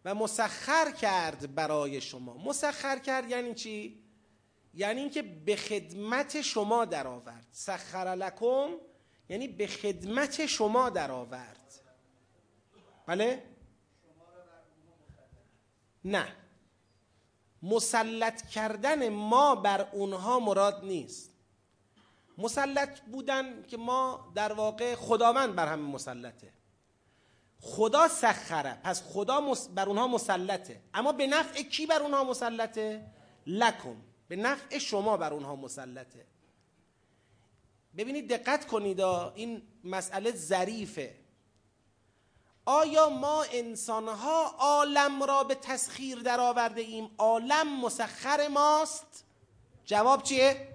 و مسخر کرد برای شما. مسخر کرد یعنی چی؟ یعنی اینکه به خدمت شما درآورد. سخر لکم یعنی به خدمت شما درآورد. بله؟ نه. مسلط کردن ما بر اونها مراد نیست. مسلط بودن که ما در واقع خداوند بر همه مسلطه. خدا سخره پس خدا بر اونها مسلطه. اما به نفع کی بر اونها مسلطه؟ لکم. به نفع شما بر اونها مسلطه. ببینید دقت کنید این مسئله ظریفه. آیا ما انسانها عالم را به تسخیر درآورده ایم؟ عالم مسخر ماست. جواب چیه؟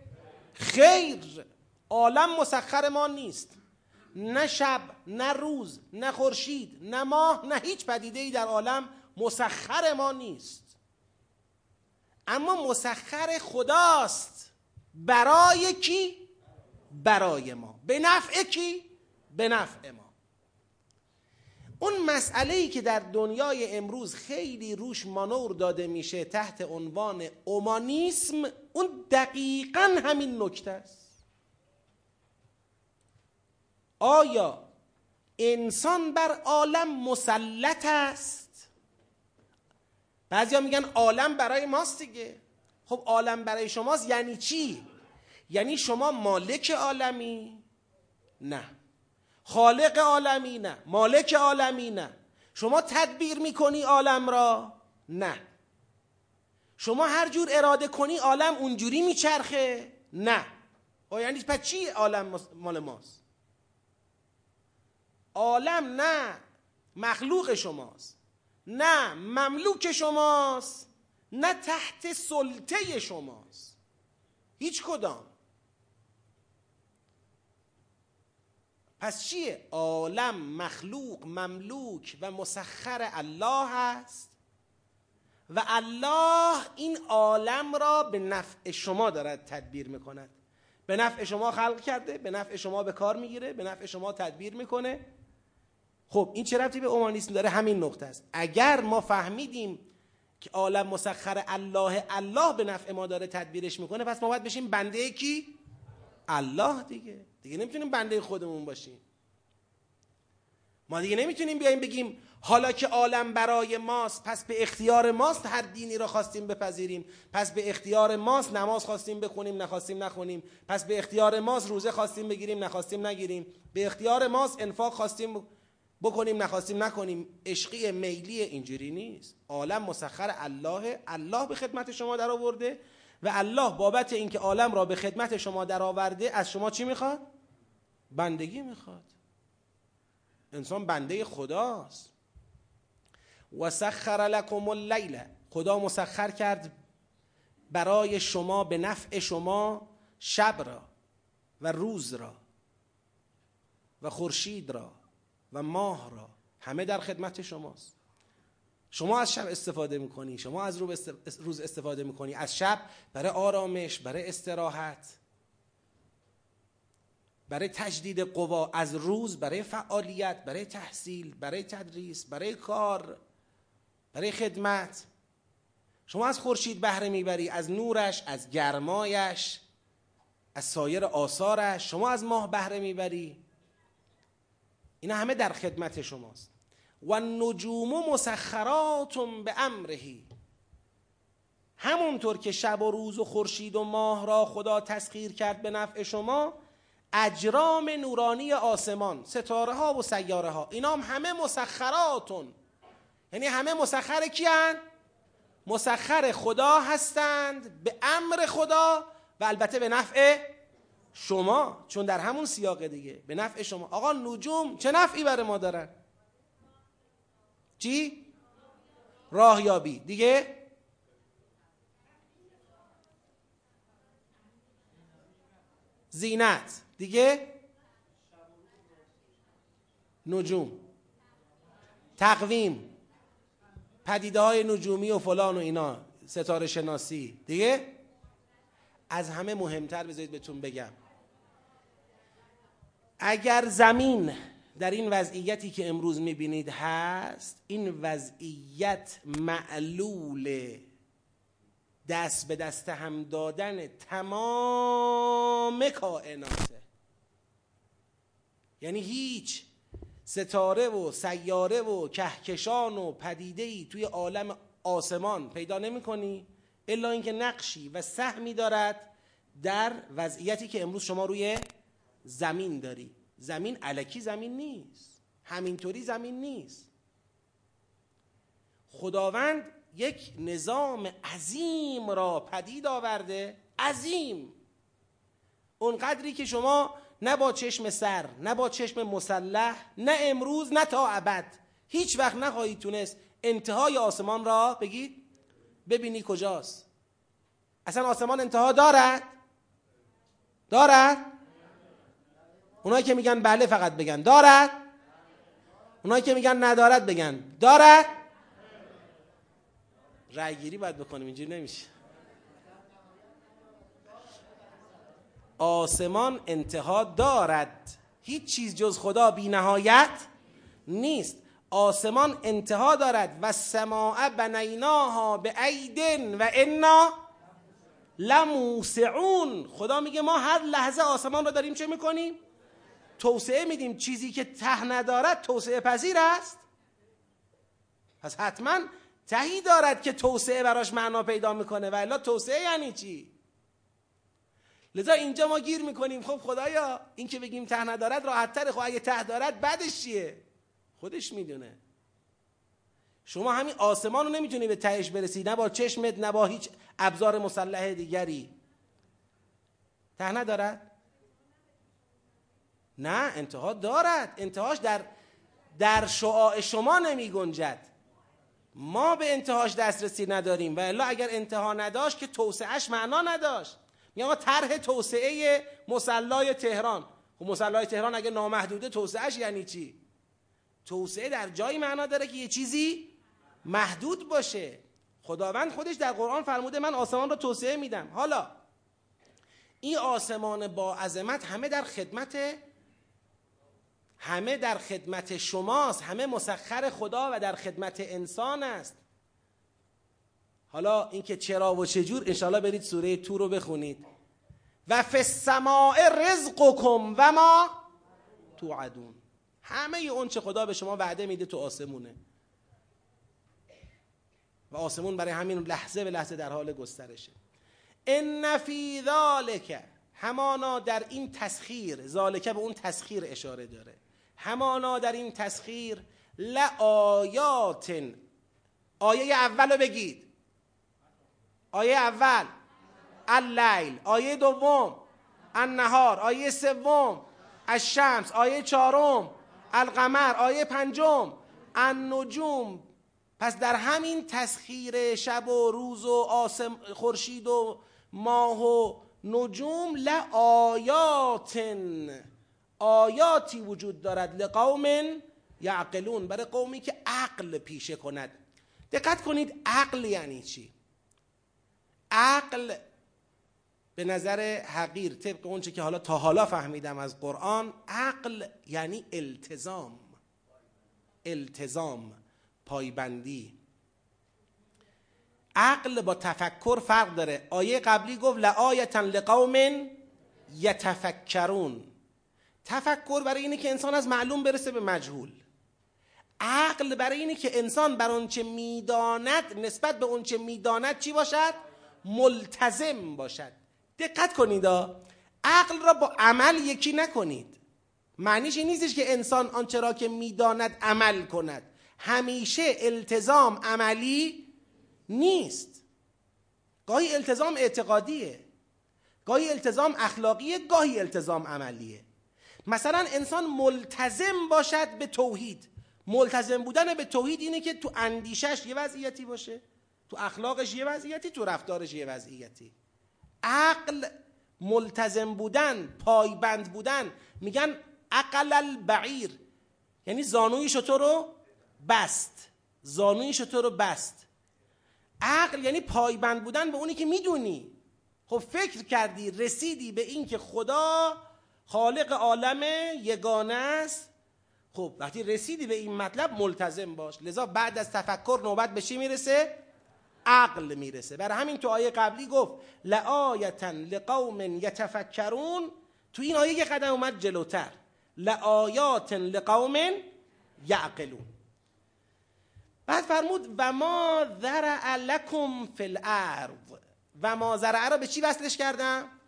خیر. عالم مسخر ما نیست. نه شب نه روز نه خورشید نه ماه نه هیچ پدیده ای در عالم مسخر ما نیست. اما مسخر خداست. برای کی؟ برای ما. به نفع کی؟ به نفع ما. اون مسئله ای که در دنیای امروز خیلی روش مانور داده میشه تحت عنوان اومانیسم اون دقیقا همین نکته است. آیا انسان بر عالم مسلط است؟ بعضیا میگن عالم برای ماست دیگه. خب عالم برای شماست یعنی چی؟ یعنی شما مالک عالمی؟ نه. خالق عالمی نه مالک عالمی نه. شما تدبیر می‌کنی عالم را؟ نه. شما هر جور اراده کنی عالم اونجوری میچرخه؟ نه. او یعنی پس چی عالم مال ماست؟ عالم نه مخلوق شماست. نه مملوک شماست. نه تحت سلطه شماست. هیچ کدام. پس چیه عالم مخلوق مملوک و مسخر الله هست و الله این عالم را به نفع شما دارد تدبیر می‌کند. به نفع شما خلق کرده به نفع شما به کار می‌گیره به نفع شما تدبیر می‌کنه. خب این چه ربطی به اومانیسم داره؟ همین نقطه است. اگر ما فهمیدیم که عالم مسخر الله الله به نفع ما داره تدبیرش می‌کنه پس ما باید بشیم بنده کی؟ الله دیگه. دیگه نمی‌تونیم بنده خودمون باشیم. ما دیگه نمی‌تونیم بیایم بگیم حالا که عالم برای ماست پس به اختیار ماست هر دینی را خواستیم بپذیریم. پس به اختیار ماست نماز خواستیم بخونیم نخواستیم نخونیم. پس به اختیار ماست روزه خواستیم بگیریم نخواستیم نگیریم. به اختیار ماست انفاق خواستیم بکنیم نخواستیم نکنیم. عشقی میلی اینجوری نیست. عالم مسخر الله الله به خدمت شما در آورده. و الله بابت اینکه عالم را به خدمت شما در آورده از شما چی می‌خواد؟ بندگی می‌خواد. انسان بنده خداست. و سخر لکم اللیل. خدا مسخر کرد برای شما به نفع شما شب را و روز را و خورشید را و ماه را. همه در خدمت شماست. شما از شب استفاده می‌کنی شما از روز استفاده می‌کنی. از شب برای آرامش برای استراحت برای تجدید قوا. از روز برای فعالیت برای تحصیل برای تدریس برای کار برای خدمت. شما از خورشید بهره می‌بری از نورش از گرمایش از سایر آثارش. شما از ماه بهره می‌بری. اینا همه در خدمت شماست. و نجوم مسخرات به امرهی همونطور که شب و روز و خورشید و ماه را خدا تسخیر کرد به نفع شما اجرام نورانی آسمان ستاره ها و سیاره ها اینا هم همه مسخراتون. یعنی همه مسخر کیان؟ مسخر خدا هستند به امر خدا و البته به نفع شما چون در همون سیاق دیگه. به نفع شما. آقا نجوم چه نفعی برای ما دارن؟ چی؟ راهیابی. دیگه؟ زینت. دیگه؟ نجوم. تقویم. پدیده های نجومی و فلان و اینا. ستاره شناسی. دیگه؟ از همه مهمتر بذارید بهتون بگم. اگر زمین در این وضعیتی که امروز می‌بینید هست این وضعیت معلول دست به دست هم دادن تمام کائناته. یعنی هیچ ستاره و سیاره و کهکشان و پدیده ای توی عالم آسمان پیدا نمی کنی الا اینکه نقشی و سهمی دارد در وضعیتی که امروز شما روی زمین داری. زمین علکی زمین نیست. همینطوری زمین نیست. خداوند یک نظام عظیم را پدید آورده. عظیم. اونقدری که شما نه با چشم سر نه با چشم مسلح نه امروز نه تا ابد هیچ وقت نخواهید تونست انتهای آسمان را بگید ببینی کجاست. اصلا آسمان انتها دارد؟ دارد؟ اونایی که میگن بله فقط بگن. دارد؟ اونایی که میگن ندارد بگن. دارد؟ رأی گیری باید بکنیم اینجوری نمیشه. آسمان انتها دارد. هیچ چیز جز خدا بی نهایت نیست. آسمان انتها دارد. و سماع بنیناها به ایدن و انا لموسعون. خدا میگه ما هر لحظه آسمان رو داریم چه می‌کنیم؟ توسعه میدیم چیزی که ته ندارد توسعه پذیر است؟ پس حتما تهی دارد که توسعه براش معنا پیدا می‌کنه. و الا توسعه یعنی چی؟ لذا اینجا ما گیر می‌کنیم. خب خدایا این که بگیم ته ندارد راحت تره خب اگه ته دارد بعدش چیه؟ خودش می‌دونه. شما همین آسمان رو نمی‌تونی به تهش برسی. نه با چشمت نه با هیچ ابزار مسلح دیگری. ته ندارد؟ نه انتها دارد. انتهاش در در شعاع شما نمی گنجد. ما به انتهاش دسترسی نداریم. و الا اگر انتها نداشت که توسعهش معنا نداشت. میگم طرح توسعه مسلای تهران. خب مسلای تهران اگه نامحدوده توسعهش یعنی چی؟ توسعه در جایی معنا داره که یه چیزی محدود باشه. خداوند خودش در قرآن فرموده من آسمان رو توسعه میدم. حالا این آسمان با عظمت همه در خدمت همه در خدمت شماست همه مسخر خدا و در خدمت انسان است. حالا اینکه چرا و چجور انشالله برید سوره تو رو بخونید. و فی السماء رزقکم و ما توعدون. همه اون چه خدا به شما وعده میده تو آسمونه. و آسمون برای همین لحظه به لحظه در حال گسترشه. ان فی ذالک همانا در این تسخیر ذالکه به اون تسخیر اشاره داره. همانا در این تسخیر لآیات آیه اول رو بگید. آیه اول. اللیل. آیه دوم. النهار. آیه سوم. الشمس. آیه چهارم. القمر. آیه پنجم. النجوم. پس در همین تسخیر شب و روز و آسم خورشید و ماه و نجوم لآیات آیاتی وجود دارد لقوم یعقلون برای قومی که عقل پیشه کند. دقت کنید عقل یعنی چی؟ عقل به نظر حقیر طبق اونچه که حالا تا حالا فهمیدم از قرآن عقل یعنی التزام. التزام پایبندی. عقل با تفکر فرق داره. آیه قبلی گفت لآیتا لقوم یتفکرون. تفکر برای اینه که انسان از معلوم برسه به مجهول. عقل برای اینه که انسان بر آنچه می‌داند نسبت به اونچه می‌داند چی باشد؟ ملتزم باشد. دقت کنید عقل را با عمل یکی نکنید. معنیش این نیستش که انسان آنچه را که می‌داند عمل کند. همیشه التزام عملی نیست. گاهی التزام اعتقادیه. گاهی التزام اخلاقیه گاهی التزام عملیه. مثلا انسان ملتزم باشد به توحید. ملتزم بودن به توحید اینه که تو اندیشش یه وضعیتی باشه تو اخلاقش یه وضعیتی تو رفتارش یه وضعیتی. عقل ملتزم بودن پایبند بودن میگن عقل البعیر. یعنی زانوی شطور رو بست. زانوی شطور رو بست. عقل یعنی پایبند بودن به اونی که می‌دونی. خب فکر کردی رسیدی به این که خدا خالق عالم یگانه است. خب وقتی رسیدی به این مطلب ملتزم باش. لذا بعد از تفکر نوبت به چی می‌رسه؟ عقل می‌رسه. برای همین تو آیه قبلی گفت لآیتا لقوم یتفکرون. تو این آیه یه قدم اومد جلوتر. لآیات لقوم یعقلون. بعد فرمود و ما ذرع لکم فی الارض. و ما ذرع را به چی وصلش کردم؟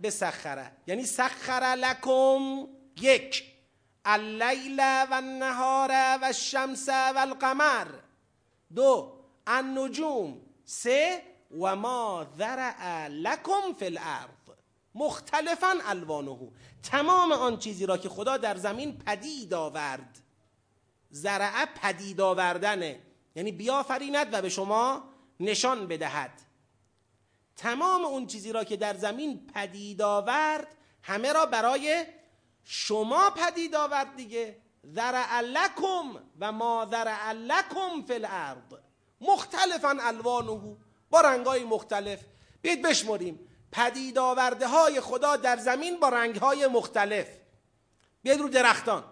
به سخره. یعنی سخر لکم یک. اللیل و النهار و الشمس و القمر. دو. النجوم. سه. و ما ذرع لکم فی الارض. مختلفا الوانه. تمام آن چیزی را که خدا در زمین پدید آورد. زرعه پدید آوردنه. یعنی بیافریند و به شما نشان بدهد. تمام اون چیزی را که در زمین پدید آورد همه را برای شما پدید آورد دیگه. ذرع لکم و ما ذرع لکم فی الارض. مختلفا الوانه با رنگای مختلف. بید بشمریم. پدید آورده های خدا در زمین با رنگ های مختلف. بیاید رو درختان.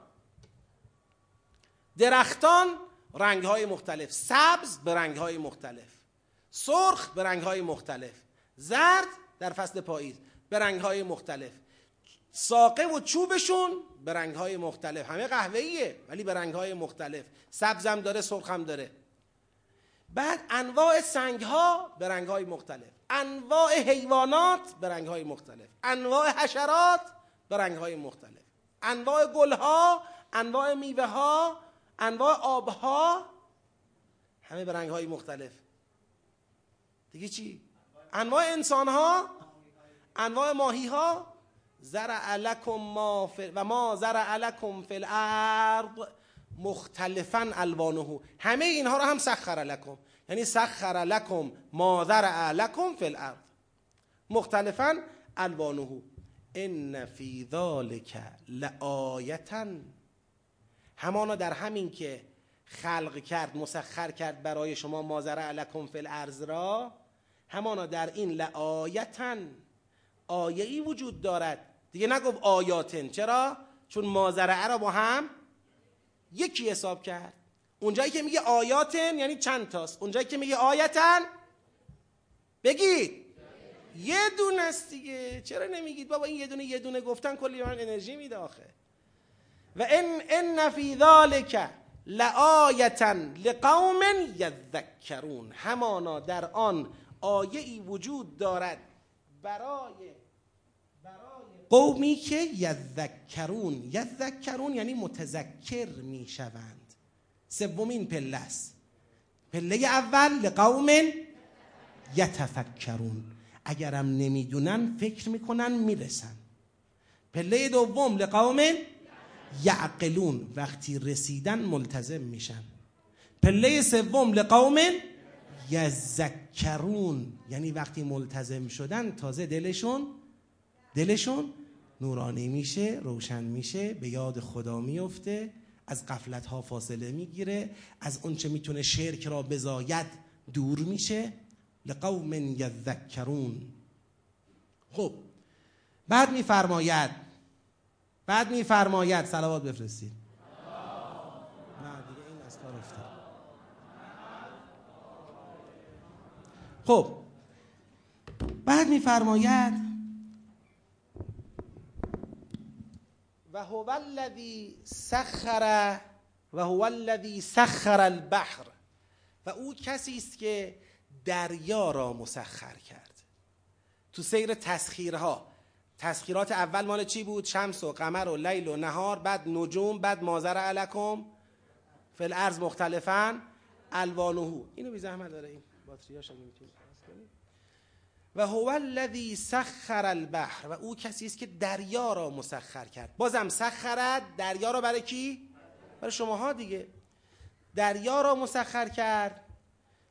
درختان رنگ های مختلف. سبز به رنگ های مختلف. سرخ به رنگ های مختلف. زرد در فصل پاییز به رنگ های مختلف. ساقه و چوبشون به رنگ های مختلف. همه قهوه‌ایه ولی به رنگ های مختلف سبزم داره سرخم داره. بعد انواع سنگ ها به رنگ های مختلف. انواع حیوانات به رنگ های مختلف. انواع حشرات به رنگ های مختلف. انواع گل ها انواع میوه ها انواع آبها همه به رنگ های مختلف. دیگه چی؟ انواع انسان ها انواع ماهی ها زرع لکم ما و ما زرع لکم فی الارض مختلفا الوانه. همه اینها رو هم سخر لکم. یعنی سخر لکم ما زرع لکم فی الارض. مختلفا الوانه. ان فی ذلک لآیتا. همانا در همین که خلق کرد مسخر کرد برای شما مازر علکم فی الارض را همانا در این لآیتن آیه ای وجود دارد. دیگه نگفت آیاتن. چرا؟ چون مازرعه را با هم یکی حساب کرد. اونجایی که میگه آیاتن یعنی چند تاست. اونجایی که میگه آیتن بگید. یه دونه است دیگه. چرا نمیگید؟ بابا این یه دونه یه دونه گفتن کلی من انرژی میده آخه. و ان ان فی ذلک لآیتا لقوم یذکرون. همانا در آن آیه ای وجود دارد برای قومی که یذکرون. یذکرون یعنی متذکر می‌شوند. سومین پله است. پله اول لقوم یتفکرون. اگرم نمی‌دونن فکر می‌کنن می‌رسن. پله دوم لقوم یعقلون. وقتی رسیدن ملتزم میشن. پله سوم لقوم یذکرون یعنی وقتی ملتزم شدن تازه دلشون دلشون نورانی میشه روشن میشه به یاد خدا میفته از قفلت ها فاصله می‌گیره از اونچه می‌تونه شرک را بزاید دور میشه. لقوم یذکرون. خب بعد میفرماید بعد میفرماید صلوات بفرستید نه دیگه این از کار افتاد خب بعد میفرماید و هو الذی سخر و هو الذی سخر البحر. و او کسی است که دریا را مسخر کرد. تو سیر تسخیرها تسخیرات اول مال چی بود؟ شمس و قمر و لیل و نهار بعد نجوم بعد مازر علکم فل ارز مختلفا الوانهو. اینو بی زحمت داره این باتریاش می‌تونید و هو الذی سخر البحر. و او کسی است که دریا را مسخر کرد. بازم سخرت دریا را برای کی؟ برای شماها دیگه. دریا را مسخر کرد.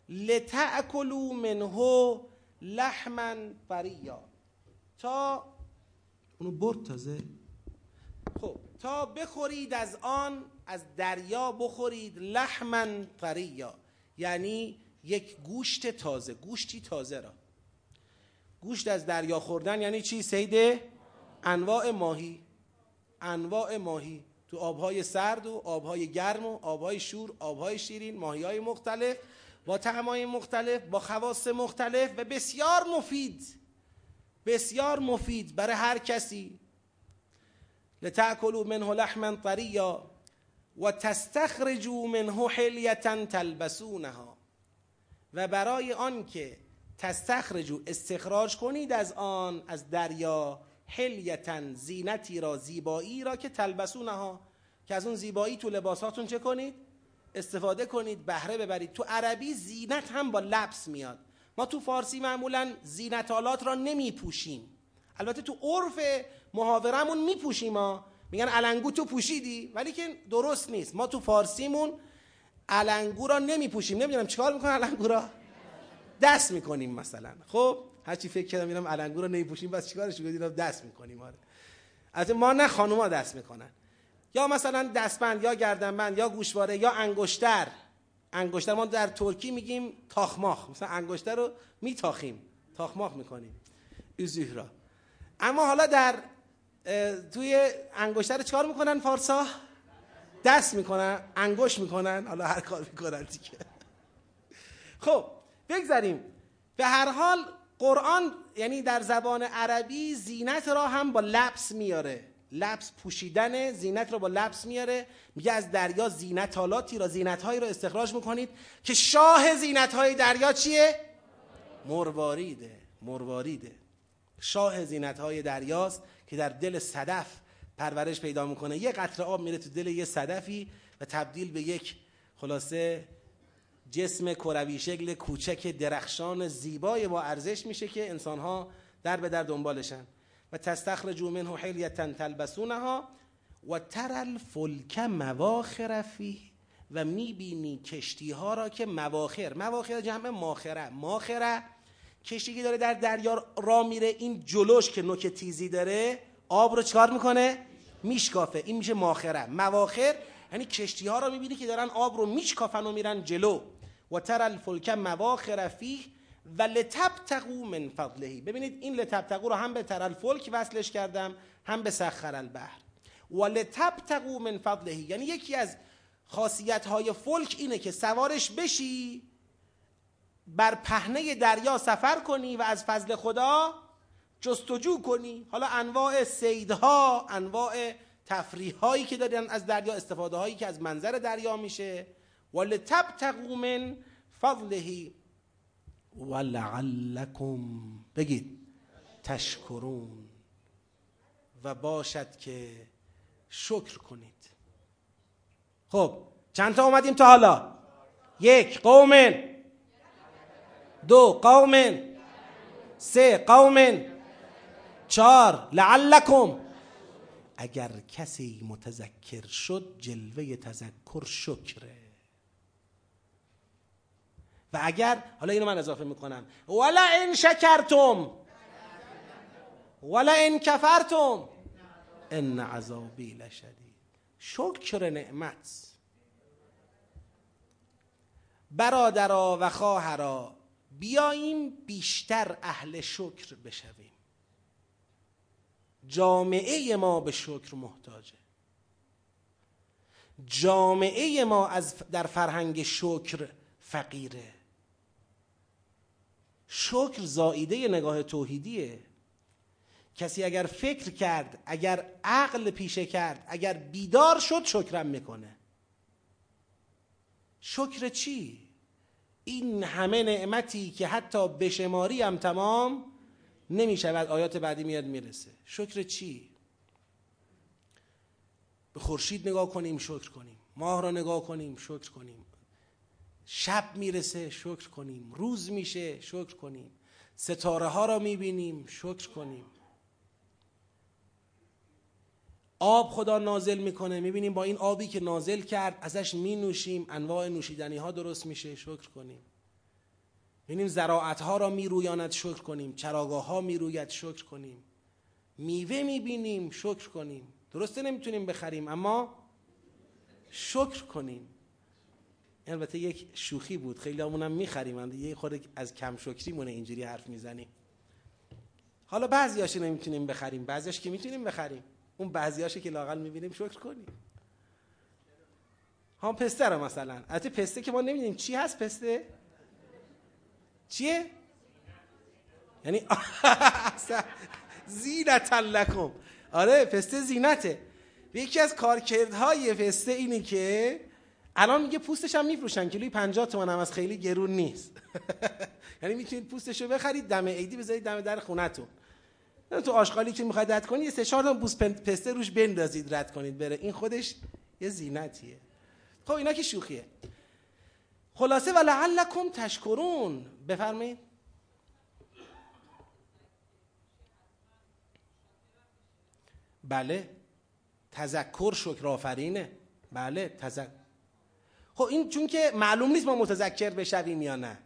لتأکلوا منه لحما فریا. تا اونو برد تازه. خب تا بخورید از آن از دریا بخورید لحما فریا. یعنی یک گوشت تازه گوشتی تازه را. گوشت از دریا خوردن یعنی چی؟ سید انواع ماهی. انواع ماهی. تو آبهای سرد و آبهای گرم و آبهای شور آبهای شیرین ماهی های مختلف با طعمای مختلف با خواص مختلف و بسیار مفید. بسیار مفید برای هر کسی. لتأکلوا منه لحما طریا و تستخرجوا منه حلیه تلبسونها. و برای آنکه تستخرجو استخراج کنید از آن از دریا حلیتن زینتی را زیبایی را که تلبسونها که از اون زیبایی تو لباساتون چه کنید؟ استفاده کنید بهره ببرید. تو عربی زینت هم با لبس میاد. ما تو فارسی معمولا زینتالات را نمی پوشیم البته تو عرف محاورمون می پوشیم ما میگن علنگو تو پوشیدی ولی که درست نیست. ما تو فارسیمون علنگو را نمی پوشیم نمی‌دونم چیکار می‌کنن علنگو را؟ دست می‌کنیم مثلا. خب هرچی فکر کردم میرم علنگو رو نمیپوشیم بس چیکارش کنیم دست می‌کنیم. آره. البته ما نه خانوما دست می‌کنن. یا مثلا دستبند یا گردنبند یا گوشواره یا انگشتر. انگشتر ما در ترکی میگیم تاخماخ. مثلا انگشتر رو میتاخیم. تاخماخ می‌کنیم. را اما حالا در توی انگشتر چکار می‌کنن فارسا؟ دست می‌کنن انگشت می‌کنن حالا هر کار می‌کنن دیگه. خب بگذاریم به هر حال قرآن یعنی در زبان عربی زینت را هم با لبس میاره. لبس پوشیدن زینت را با لبس میاره. میگه از دریا زینت حالاتی را زینت هایی را استخراج می‌کنید که شاه زینت های دریا چیه؟ مرواریده مرواریده شاه زینت های دریاست که در دل صدف پرورش پیدا می‌کنه. یه قطره آب میره تو دل یه صدفی و تبدیل به یک خلاصه جسم کروی شکل کوچک درخشان زیبای با ارزش میشه که انسانها در به در دنبالشن. و تستخرجوا منه حلیه تلبسونها و تر الفلک مواخر فیه و می‌بینی کشتی ها را که مواخر. مواخر جمع ماخره. ماخره کشتی که داره در دریا را میره. این جلوش که نوک تیزی داره آب رو چکار می‌کنه؟ میشکافه. این میشه ماخره مواخر یعنی کشتی ها را می‌بینی که دارن آب رو میشکافن و میرن جلو. و تر الفلک مواخر فیه و لتبتقو من فضلهی ببینید این لتبتقو رو هم به تر الفلک وصلش کردم هم به سخر البحر. و لتبتقو من فضلهی یعنی یکی از خاصیت های فلک اینه که سوارش بشی بر پهنه دریا سفر کنی و از فضل خدا جستجو کنی. حالا انواع سیدها انواع تفریح هایی که دارن از دریا استفاده هایی که از منظر دریا میشه. ولتبتغوا من فضله ولعلکم بگید تشکرون. و باشد که شکر کنید. خب چند تا اومدیم تا حالا؟ یک قوم دو قوم سه قوم چهار لعلکم. اگر کسی متذکر شد جلوه تذکر شکره. و اگر حالا اینو من اضافه می‌کنم. ولا ان شکرتم. ولا ان کفرتم. ان عذابی لشدید. شکر نعمت. برادرا و خواهرا بیاییم بیشتر اهل شکر بشویم. جامعه ما به شکر محتاجه. جامعه ما از در فرهنگ شکر فقیره. شکر زائیده نگاه توحیدیه. کسی اگر فکر کرد اگر عقل پیشه کرد اگر بیدار شد شکرم می‌کنه. شکر چی؟ این همه نعمتی که حتی بشماری هم تمام نمی شود آیات بعدی میاد می‌رسه. شکر چی؟ به خورشید نگاه کنیم شکر کنیم. ماه را نگاه کنیم شکر کنیم. شب می‌رسه شکر کنیم. روز میشه شکر کنیم. ستاره ها را می‌بینیم شکر کنیم. آب خدا نازل می‌کنه. می‌بینیم با این آبی که نازل کرد ازش می نوشیم انواع نوشیدنی ها درست میشه شکر کنیم. ببینیم زراعت ها را میرویاند شکر کنیم. چراگاه ها می‌روید شکر کنیم. میوه می‌بینیم شکر کنیم. درسته نمی‌تونیم بخریم اما شکر کنیم. البته یک شوخی بود. خیلی همونم می‌خریم. یه خود از کم شکری مونه اینجوری حرف می‌زنیم حالا بعضیاش نمی‌تونیم بخریم. بعضیاش که می‌تونیم بخریم. اون بعضیاشو که لاقل می‌بینیم شکر کنیم. هم پسته رو مثلا. البته پسته که ما نمی‌دونیم چی هست. پسته چیه؟ یعنی زینت لکم. آره پسته زینته. یکی از کارکردهای پسته اینی که الان میگه پوستش هم میفروشن. کیلوی 50 تومن هم از خیلی گرون نیست. یعنی می‌تونید پوستش رو بخرید دم عیدی بذارید دم در خونتون. تو آشغالی که می‌خواید رد کنید سه چهار بوس پسته روش بندازید رد کنید بره. این خودش یه زینتیه. خب اینا که شوخیه. خلاصه و لعلکم تشکرون. بفرمایید. بله. تذکر شکر آفرینه بله تذکر خب این چون که معلوم نیست ما متذکر بشویم یا نه.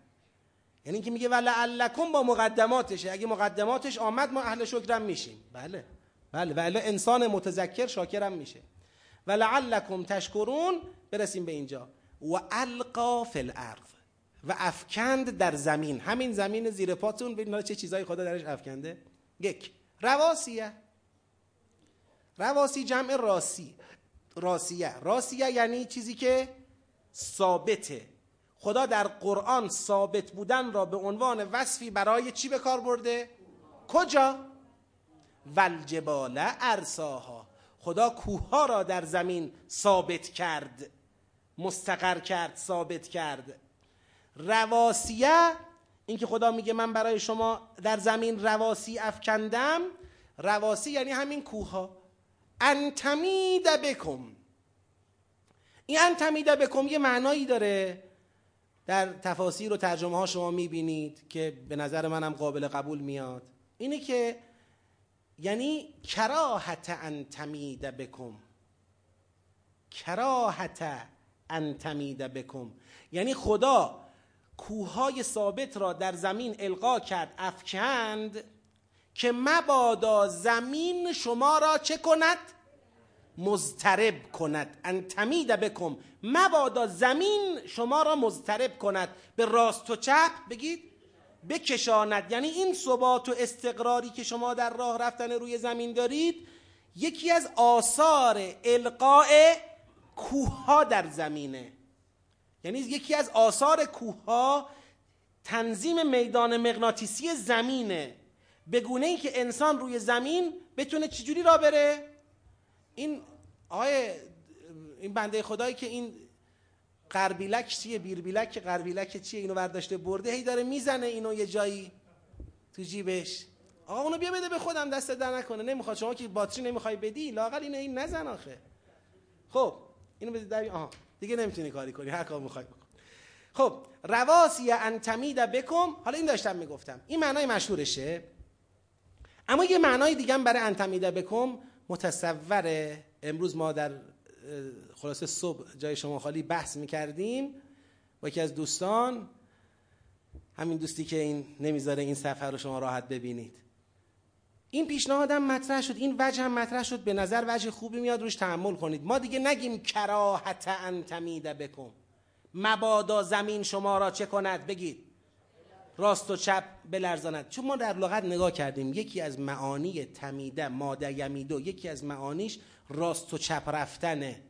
یعنی که میگه ولعلکم با مقدماتشه. اگه مقدماتش آمد ما اهل شکرم میشیم. بله. بله ولی انسان متذکر شاکرم میشه. ولعلکم تشکرون. برسیم به اینجا. و القا فی الارض. و افکند در زمین. همین زمین زیر پاتون. ببینید چه چیزایی خدا درش افکنده. یک رواسیه. رواسی جمع راسی. راسیه. راسیه یعنی چیزی که ثابته. خدا در قرآن ثابت بودن را به عنوان وصفی برای چی به کار برده؟ کجا؟ ولجبال ارساها. خدا کوه را در زمین ثابت کرد. مستقر کرد ثابت کرد. رواسیه اینکه خدا میگه من برای شما در زمین رواسی افکندم. رواسی یعنی همین کوه ها انتمید بکم. این انتمید بکم یه معنایی داره. در تفاسیر و ترجمه ها شما می‌بینید که به نظر منم قابل قبول میاد. اینه که یعنی کراهت انتمید بکم. کراهت انتمید بکم. یعنی خدا کوههای ثابت را در زمین القا کرد افکند که مبادا زمین شما را چه کند؟ مضطرب کند. انتمید بکم. مبادا زمین شما را مضطرب کند. به راست و چپ بگید بکشاند. یعنی این ثبات و استقراری که شما در راه رفتن روی زمین دارید یکی از آثار القاء کوه در زمینه. یعنی یکی از آثار کوه تنظیم میدان مغناطیسی زمینه. به گونه ای که انسان روی زمین بتونه چجوری را بره؟ این آقای این بنده خدایی که این قربیلک چیه؟ بیربیلک قربیلک چیه؟ اینو برداشته برده هی داره می‌زنه اینو یه جایی تو جیبش. آقا اونو بیا بده به خودم دست در نکنه. نمی‌خواد. شما که باتری نمی‌خوای بدی لاقل اینو این نزن آخه. خب. اینو بده در آها دیگه نمی‌تونی کاری کنی هر کار می‌خوای بکن. خب رواسی انتمید بکم حالا این داشتم می‌گفتم. این معنای مشهورشه. اما یه معنای دیگه برای انتمیده بکم متصوره. امروز ما در خلاصه صبح جای شما خالی بحث می‌کردیم. با یکی از دوستان همین دوستی که این نمی‌ذاره این سفر رو شما راحت ببینید. این پیشنهادم مطرح شد این وجه هم مطرح شد به نظر وجه خوبی میاد روش تحمل کنید. ما دیگه نگیم کراهت انتمیده بکن. مبادا زمین شما را چه کند؟ بگید. راست و چپ بلرزاند. چون ما در لغت نگاه کردیم یکی از معانی تمیده ماده یمیدو یکی از معانیش راست و چپ رفتنه.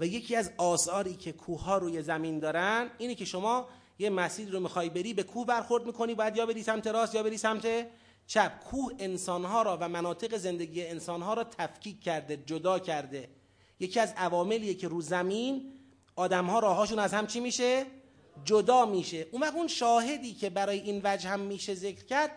و یکی از آثاری که کوه روی زمین دارن اینه که شما یه مسیر رو می‌خوای بری به کوه برخورد می‌کنی باید یا بری سمت راست یا بری سمت چپ کوه انسانها را و مناطق زندگی انسانها را تفکیک کرده جدا کرده. یکی از عواملیه که رو زمین آدمها راهاشون از هم چی میشه؟ جدا میشه. اون وقت اون شاهدی که برای این وجه هم میشه ذکر کرد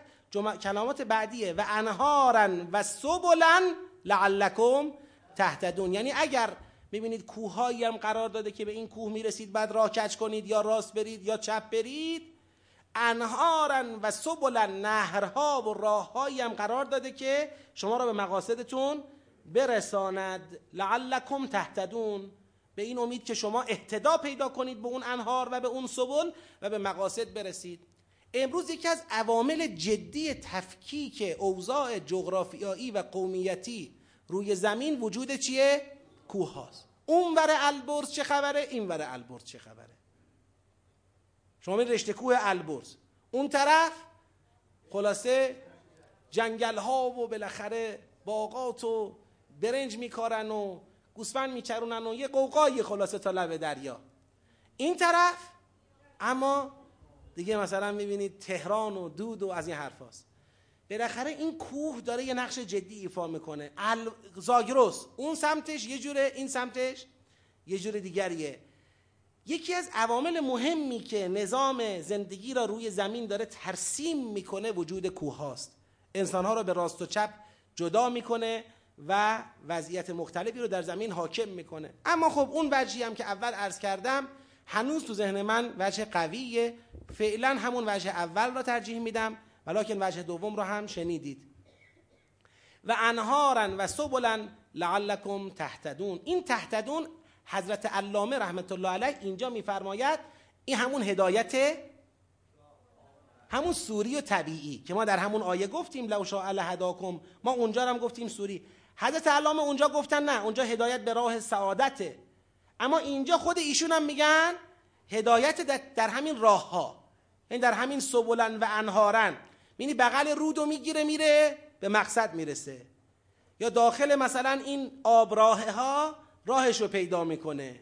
کلامات بعدیه. و انهارن و سبلن لعلکم تهتدون. یعنی اگر ببینید کوههایی هم قرار داده که به این کوه می‌رسید بعد راه کج کنید یا راست برید یا چپ برید انهارن و سبلن نهرها و راههایی هم قرار داده که شما را به مقاصدتون برساند لعلکم تهتدون به این امید که شما اهتدا پیدا کنید به اون انهار و به اون سبل و به مقاصد برسید امروز یکی از عوامل جدی تفکیک اوضاع جغرافیایی و قومیتی روی زمین وجود چیه؟ کوه هاست اون ور البرز چه خبره؟ این ور البرز چه خبره؟ شما می رشته کوه البرز. اون طرف خلاصه جنگل ها و بالاخره باغات و برنج میکارن و گوسفند میچرونن و یه قوقای خلاصه تا لب دریا. این طرف اما دیگه مثلا می‌بینید تهران و دود و از این حرف هست. بالاخره این کوه داره یه نقش جدی ایفا می‌کنه. ال... زاگرس اون سمتش یه جوره این سمتش یه جور دیگریه. یکی از عوامل مهمی که نظام زندگی را روی زمین داره ترسیم می‌کنه وجود کوه هاست. انسانها را به راست و چپ جدا می‌کنه و وضعیت مختلفی رو در زمین حاکم می‌کنه. اما خب اون وجهی هم که اول عرض کردم هنوز تو ذهن من وجه قویه. فعلا همون وجه اول را ترجیح میدم. ولیکن وجه دوم رو هم شنیدید. و انهارن و سبلن لعلکم تهتدون. این تهتدون حضرت علامه رحمت الله علیه اینجا میفرماید این همون هدایت همون سوری و طبیعی که ما در همون آیه گفتیم لو شاء هداکم. ما اونجا هم گفتیم سوری. حضرت علامه اونجا گفتن نه اونجا هدایت به راه سعادته. اما اینجا خود ایشون هم میگن هدایت در همین راه ها یعنی در همین سبولن و انهارن. یعنی بغل رودو می‌گیره میره به مقصد می‌رسه. یا داخل مثلا این آبراه ها راهش رو پیدا می‌کنه.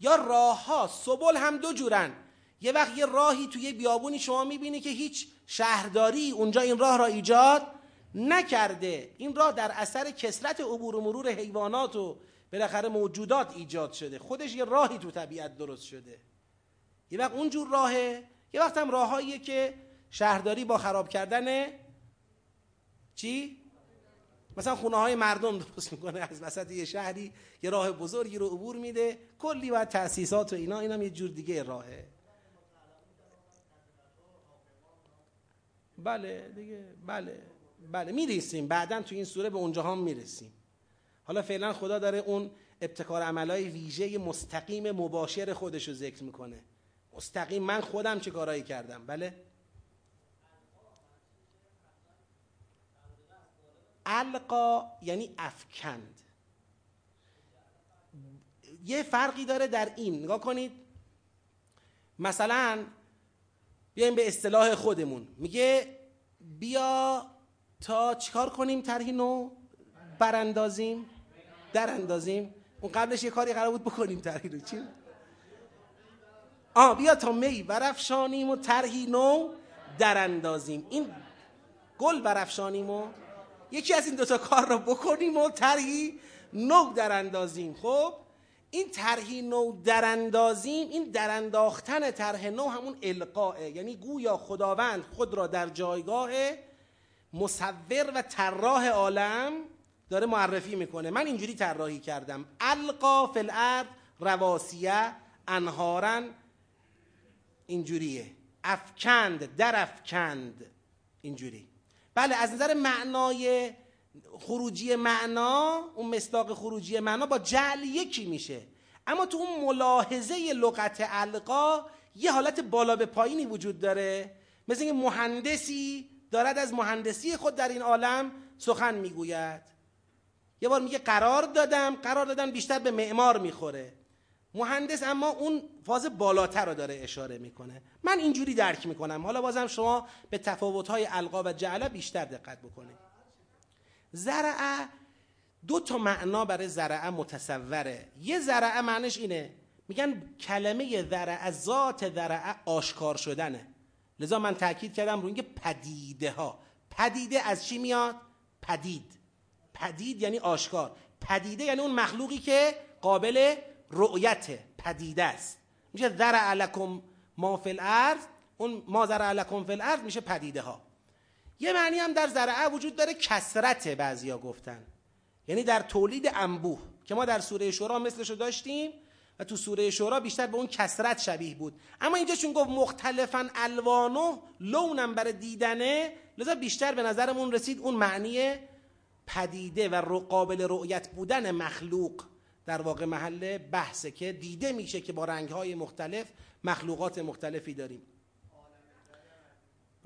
یا راه ها سبل هم دو جورن. یه وقت یه راهی توی بیابونی شما می‌بینی که هیچ شهرداری اونجا این راه را ایجاد نکرده. این راه در اثر کسرت عبور و مرور حیوانات و بالاخره موجودات ایجاد شده. خودش یه راهی تو طبیعت درست شده. یه وقت اونجور راهه. یه وقت هم راههاییه که شهرداری با خراب کردن چی؟ مثلا خونه های مردم درست می‌کنه. از وسط یه شهری یه راه بزرگی رو عبور میده. کلی باید تأسیسات و اینا اینم یه جور دیگه راهه. بله دیگه بله بله. می‌رسیم. بعدا تو این سوره به اونجا هم می‌رسیم. حالا فعلا خدا داره اون ابتکار عملای ویژه مستقیم مباشر خودش رو ذکر می‌کنه. مستقیم من خودم چه کارایی کردم؟ بله؟ القا یعنی افکند. یه فرقی داره در این. نگاه کنید. مثلا بیایم به اصطلاح خودمون. میگه بیا تا چیکار کنیم طرحی نو؟ براندازیم. در اندازیم اون قبلش یه کاری قرار بود بکنیم طرحی چی؟ آ بیا تا می برافشانیم و طرحی نو در اندازیم این گل برافشانیم و یکی از این دوتا کار رو بکنیم و طرحی نو در اندازیم خب این طرحی نو در اندازیم این در انداختن طرح نو همون القاه یعنی گویا خداوند خود را در جایگاه مصور و طراح عالم داره معرفی می‌کنه. من اینجوری طراحی کردم. القا فی الارض رواسیه انهارن اینجوریه. افکند در افکند اینجوری. بله از نظر معنای خروجی معنا اون مصداق خروجی معنا با جعل یکی میشه. اما تو اون ملاحظه لغت القا یه حالت بالا به پایینی وجود داره. مثل اینکه مهندسی دارد از مهندسی خود در این عالم سخن می‌گوید. یه بار میگه قرار دادم قرار دادم بیشتر به معمار می‌خوره. مهندس اما اون فاز بالاتر رو داره اشاره می‌کنه. من اینجوری درک می‌کنم. حالا بازم شما به تفاوت‌های القا و جعله بیشتر دقت بکنید. زرعه دو تا معنا برای زرعه متصوره. یه زرعه معنیش اینه. میگن کلمه ذرعه ذات ذرعه آشکار شدنه. لذا من تاکید کردم روی اینکه پدیده ها پدیده از چی میاد؟ پدید. پدید یعنی آشکار. پدیده یعنی اون مخلوقی که قابل رؤیت پدیده است. میشه ذرع لکم ما فی الارض اون ما ذرع لکم فی الارض میشه پدیده ها یه معنی هم در زرعه وجود داره کسرت بعضیا گفتن. یعنی در تولید انبوه که ما در سوره شورا مثلشو داشتیم و تو سوره شورا بیشتر به اون کسرت شبیه بود. اما اینجا چون گفت مختلفا الوانو لونم برای دیدنه لذا بیشتر به نظرمون رسید اون معنی پدیده و قابل رؤیت بودن مخلوق. در واقع محل بحثه که دیده میشه که با رنگهای مختلف مخلوقات مختلفی داریم.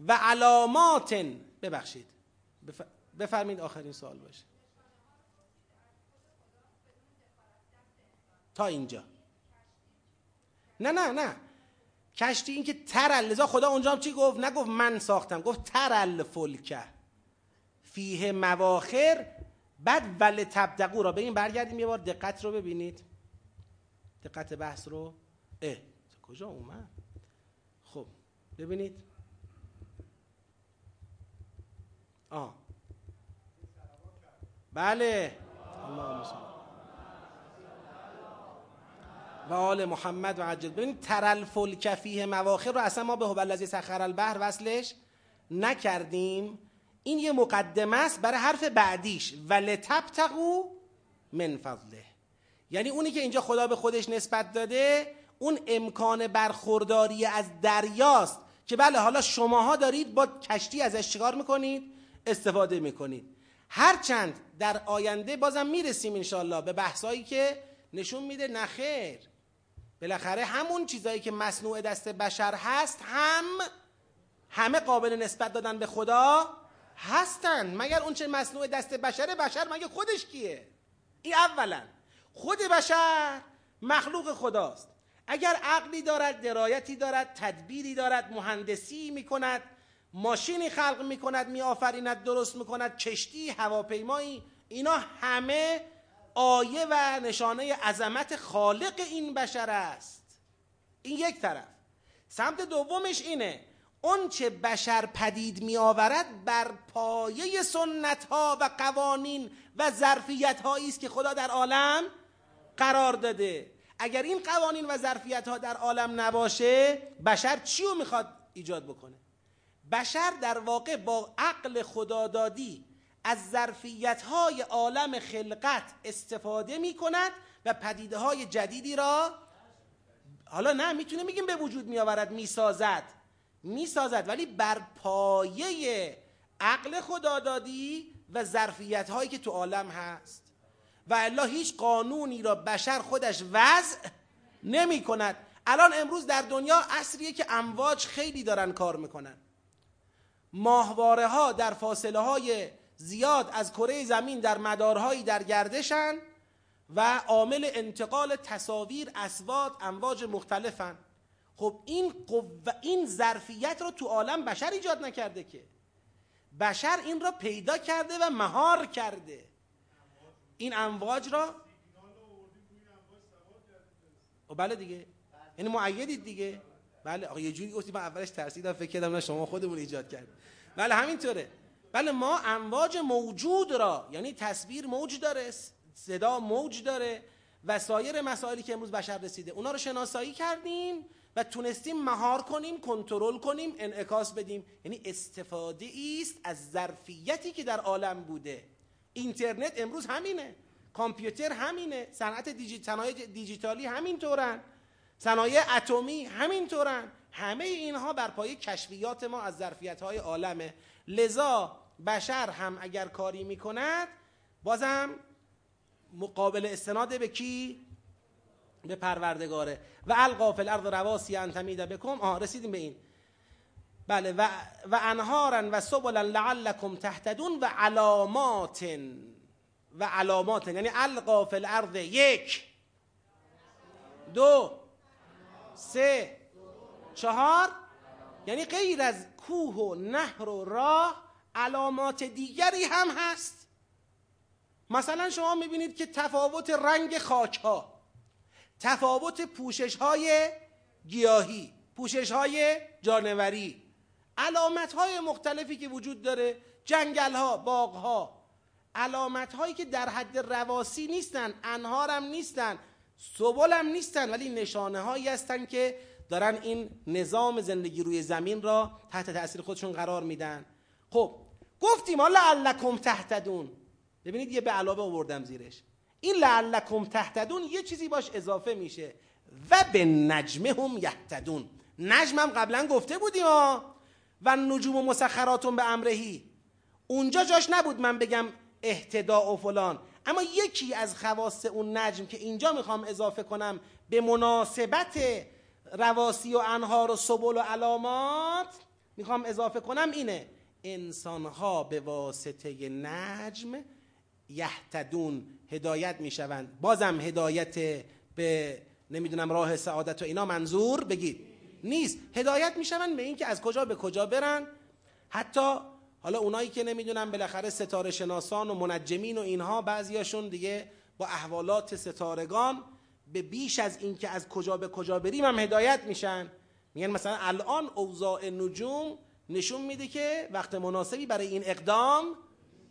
و علامات ببخشید. بفرمید آخرین سوال باشه. تا اینجا. نه نه نه. کشتی این که ترل لذا خدا اونجا هم چی گفت؟ نگفت من ساختم گفت ترل فلکه. فیه مواخر بعد ول تبدقو را به این برگردیم یه بار دقت رو ببینید. دقت بحث رو. اه کجا اومد؟ خب ببینید. آه. بله. و آل محمد و عجل. ببینید ترل فلک فیه مواخر رو اصلا ما به هو سخر البحر وصلش نکردیم. این یه مقدمه است برای حرف بعدیش. ولتبتقو من فضله. یعنی اونی که اینجا خدا به خودش نسبت داده اون امکان برخورداری از دریاست که بله حالا شماها دارید با کشتی ازش چیکار می‌کنید؟ استفاده می‌کنید. هرچند در آینده بازم می‌رسیم انشالله به بحثایی که نشون میده. نخیر بالاخره همون چیزایی که مصنوع دست بشر هست هم همه قابل نسبت دادن به خدا هستن. مگر اون چه مصنوع دست بشره؟ بشر مگه خودش کیه؟ این اولا خود بشر مخلوق خداست. اگر عقلی دارد درایتی دارد تدبیری دارد مهندسی می‌کند ماشینی خلق می‌کند میآفریند درست می‌کند کشتی هواپیمایی اینا همه آیه و نشانه عظمت خالق این بشر است. این یک طرف. سمت دومش اینه اون چه بشر پدید می آورد بر پایه سنت ها و قوانین و ظرفیت هایی است که خدا در عالم قرار داده. اگر این قوانین و ظرفیت ها در عالم نباشه بشر چی رو می‌خواد ایجاد بکنه؟ بشر در واقع با عقل خدادادی از ظرفیت های عالم خلقت استفاده می کند و پدیده های جدیدی را حالا نه می‌تونه میگیم به وجود می آورد می سازد می سازد ولی بر پایه عقل خدادادی و ظرفیت هایی که تو عالم هست. و الا هیچ قانونی را بشر خودش وضع نمی کند الان امروز در دنیا اصریه که امواج خیلی دارن کار می‌کنن. ماهواره ها در فاصله های زیاد از کره زمین در مدارهایی در گردشن و عامل انتقال تصاویر اسواد امواج مختلفن. خب این قوه این ظرفیت رو تو عالم بشر ایجاد نکرده که. بشر این را پیدا کرده و مهار کرده. این امواج را بله دیگه. یعنی معیدید دیگه. بله آقا یه جوری گفتی من اولش ترسیدم فکر کردم نه شما خودمون ایجاد کرد بله همینطوره. بله ما امواج موجود را یعنی تصویر موج داره صدا موج داره و سایر مسائلی که امروز بشر رسیده اونا رو شناسایی کردیم. و تونستیم مهار کنیم کنترل کنیم انعکاس بدیم. یعنی استفاده است از ظرفیتی که در عالم بوده. اینترنت امروز همینه. کامپیوتر همینه. صنعت دیجیتال دیجیتالی همینطورن. صنایع اتمی همینطورن. همه اینها بر پایه کشفیات ما از ظرفیت های عالمه. لذا بشر هم اگر کاری می‌کند بازم مقابل استناد به کی؟ به پروردگاره. و القا فی الارض رواسی ان تمید بکم. آه رسیدیم به این. بله و, و انهارا و سبلا لعلکم تهتدون و علامات و علامات یعنی القا فی الارض یک دو سه چهار یعنی غیر از کوه و نهر و راه علامات دیگری هم هست. مثلا شما می‌بینید که تفاوت رنگ خاک ها تفاوت پوشش های گیاهی پوشش های جانوری علامت های مختلفی که وجود داره جنگل ها باغ ها علامت هایی که در حد رواسی نیستن انهار هم نیستن سبل هم نیستن ولی نشانه هایی هستن که دارن این نظام زندگی روی زمین را تحت تاثیر خودشون قرار میدن. خب گفتیم حالا لعلکم تهتدون. ببینید یه به علاوه آوردم زیرش. این لعلکم تهتدون یه چیزی باش اضافه میشه. و به نجمه هم یهتدون. نجم هم قبلا گفته بودیم ها و نجوم و مسخراتون به امرهی. اونجا جاش نبود من بگم اهتدا و فلان. اما یکی از خواص اون نجم که اینجا می‌خوام اضافه کنم به مناسبت رواسی و انهار و سبل و علامات می‌خوام اضافه کنم اینه. انسانها به واسطه نجم یهتدون هدایت می‌شوند. بازم هدایت به نمی‌دونم راه سعادت و اینا منظور؟ بگید. نیست. هدایت می‌شوند به اینکه از کجا به کجا برن. حتی حالا اونایی که نمی‌دونم بالاخره ستاره شناسان و منجمین و اینها بعضیاشون دیگه با احوالات ستارگان به بیش از اینکه از کجا به کجا بریم هم هدایت میشن. میگن مثلا الان اوضاع نجوم نشون میده که وقت مناسبی برای این اقدام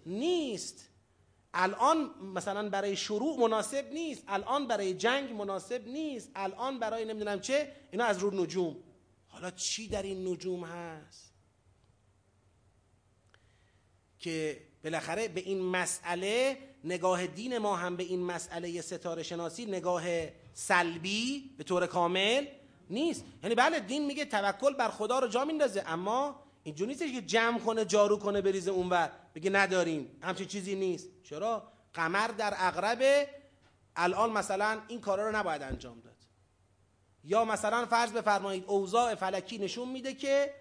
نیست. الان مثلا برای شروع مناسب نیست الان برای جنگ مناسب نیست الان برای نمی‌دونم چه اینا از رو نجوم. حالا چی در این نجوم هست؟ که بالاخره به این مسئله نگاه دین ما هم به این مسئله ستاره شناسی نگاه سلبی به طور کامل نیست. یعنی بله دین میگه توکل بر خدا رو جا میندازه اما اینجوری نیستش که جمع کنه جارو کنه بریزه اونور. بگه نداریم همچین چیزی نیست. چرا؟ قمر در اقرب الان مثلا این کارا رو نباید انجام داد. یا مثلا فرض بفرمایید اوضاع فلکی نشون میده که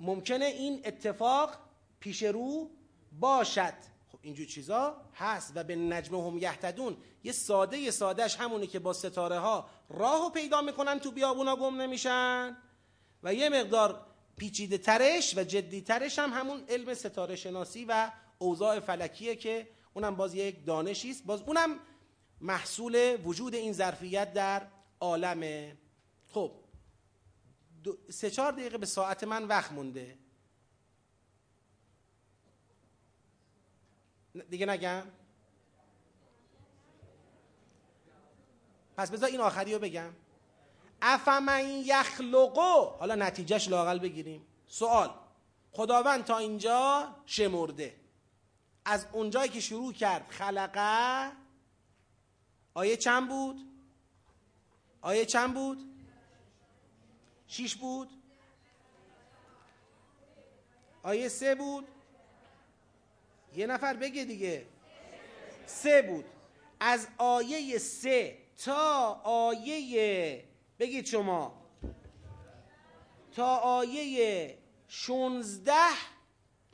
ممکنه این اتفاق پیش رو باشد. خب اینجور چیزا هست و به نجم هم یهتدون. یه ساده یه سادهش همونه که با ستاره ها راهو پیدا می‌کنن تو بیابونا گم نمیشن. و یه مقدار پیچیده ترش و جدی ترش هم همون علم ستاره شناسی و اوضاع فلکیه که اونم باز یک دانشی است. باز اونم محصول وجود این ظرفیت در عالمه خب سه چهار دقیقه به ساعت من وقت مونده. دیگه نگم؟ پس بذار این آخری رو بگم. افمن یخلقو حالا نتیجهش لاقل بگیریم سوال خداوند تا اینجا شمرده از اونجایی که شروع کرد خلقه آیه چند بود؟ آیه چند بود؟ شیش بود؟ آیه سه بود؟ یه نفر بگه دیگه سه بود از آیه سه تا آیه بگید شما. تا آیه شونزده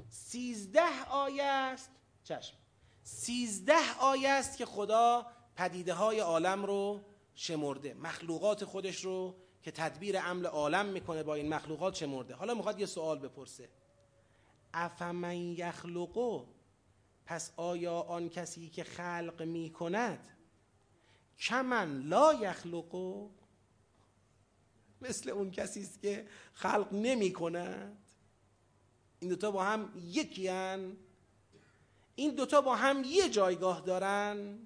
سیزده آیه است. چشم. سیزده آیه است که خدا پدیده های عالم رو شمرده. مخلوقات خودش رو که تدبیر عمل عالم می‌کنه با این مخلوقات شمرده. حالا می‌خواد یه سوال بپرسه. افمن یخلقو؟ پس آیا آن کسی که خلق می‌کند کمن لا یخلقو؟ مثل اون کسی است که خلق نمی کند این دوتا با هم یکی هن. این دوتا با هم یه جایگاه دارن.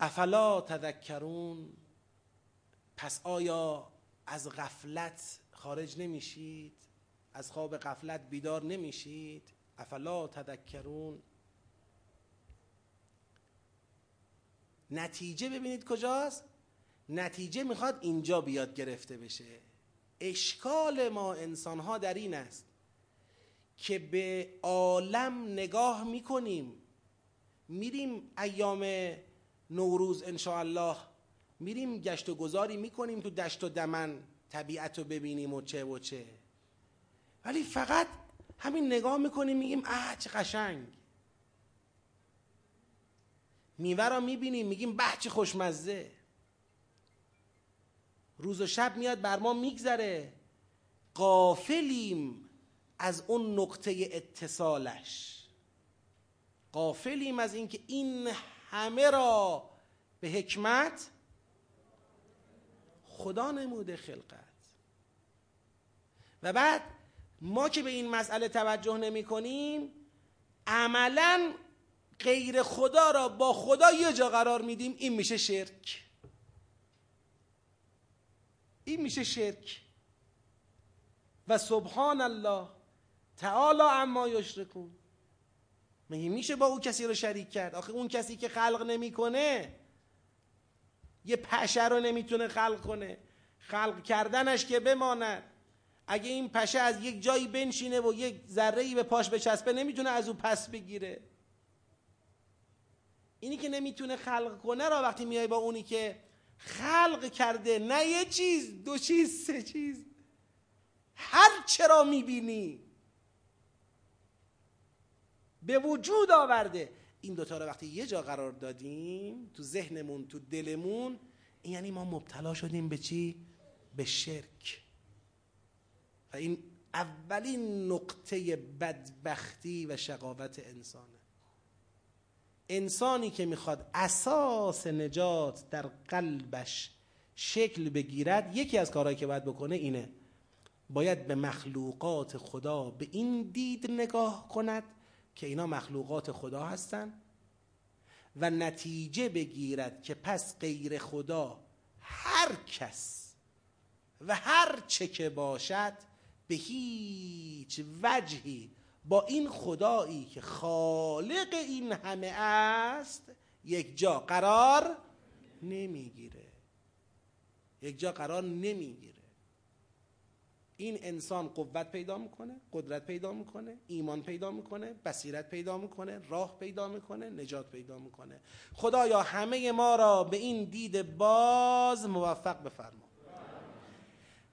افلا تذکرون؟ پس آیا از غفلت خارج نمیشید؟ از خواب غفلت بیدار نمیشید؟ افلا تذکرون؟ نتیجه ببینید کجاست؟ نتیجه می‌خواد اینجا بیاد گرفته بشه. اشکال ما انسان ها در این است که به عالم نگاه می‌کنیم. میریم ایام نوروز الله میریم گشت و گذاری می‌کنیم تو دشت و دمن طبیعت رو ببینیم و چه و چه. ولی فقط همین نگاه می‌کنیم میگیم اه چه قشنگ. میوه را می‌بینیم میگیم به چه خوشمزه. روز و شب میاد بر ما میگذره. قافلیم از اون نقطه اتصالش. قافلیم از اینکه این همه را به حکمت خدا نموده خلقت. و بعد ما که به این مسئله توجه نمی کنیم عملا غیر خدا را با خدا یه جا قرار میدیم این میشه شرک. این میشه شرک. و سبحان الله تعالی اما یشرکون. مگه میشه با او کسی رو شریک کرد؟ آخه اون کسی که خلق نمی‌کنه یه پشه رو نمی‌تونه خلق کنه. خلق کردنش که بماند. اگه این پشه از یک جایی بنشینه و یک ذره به پاش بچسبه نمی‌تونه از او پس بگیره. اینی که نمی‌تونه خلق کنه را وقتی میای با اونی که خلق کرده نه یه چیز دو چیز سه چیز. هر چرا می‌بینی. به وجود آورده. این دوتا رو وقتی یه جا قرار دادیم تو ذهنمون تو دلمون این یعنی ما مبتلا شدیم به چی؟ به شرک. و این اولین نقطه بدبختی و شقاوت انسانه انسانی که می‌خواد اساس نجات در قلبش شکل بگیرد یکی از کارهایی که باید بکنه اینه باید به مخلوقات خدا به این دید نگاه کند که اینا مخلوقات خدا هستند و نتیجه بگیرد که پس غیر خدا هر کس و هر چه که باشد به هیچ وجهی با این خدایی که خالق این همه است یک جا قرار نمی‌گیره. یک جا قرار نمی‌گیره. این انسان قوت پیدا می‌کنه قدرت پیدا می‌کنه ایمان پیدا می‌کنه بصیرت پیدا می‌کنه راه پیدا می‌کنه نجات پیدا می‌کنه. خدایا همه ما را به این دید باز موفق بفرما.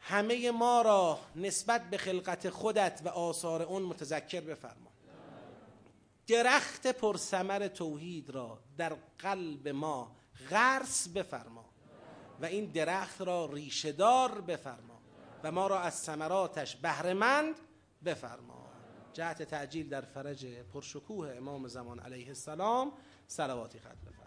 همه ما را نسبت به خلقت خودت و آثار اون متذکر بفرما. درخت پرثمر توحید را در قلب ما غرس بفرما و این درخت را ریشهدار بفرما و ما را از ثمراتش بهرهمند بفرما. جهت تعجیل در فرج پرشکوه امام زمان علیه السلام صلواتی خط بفرما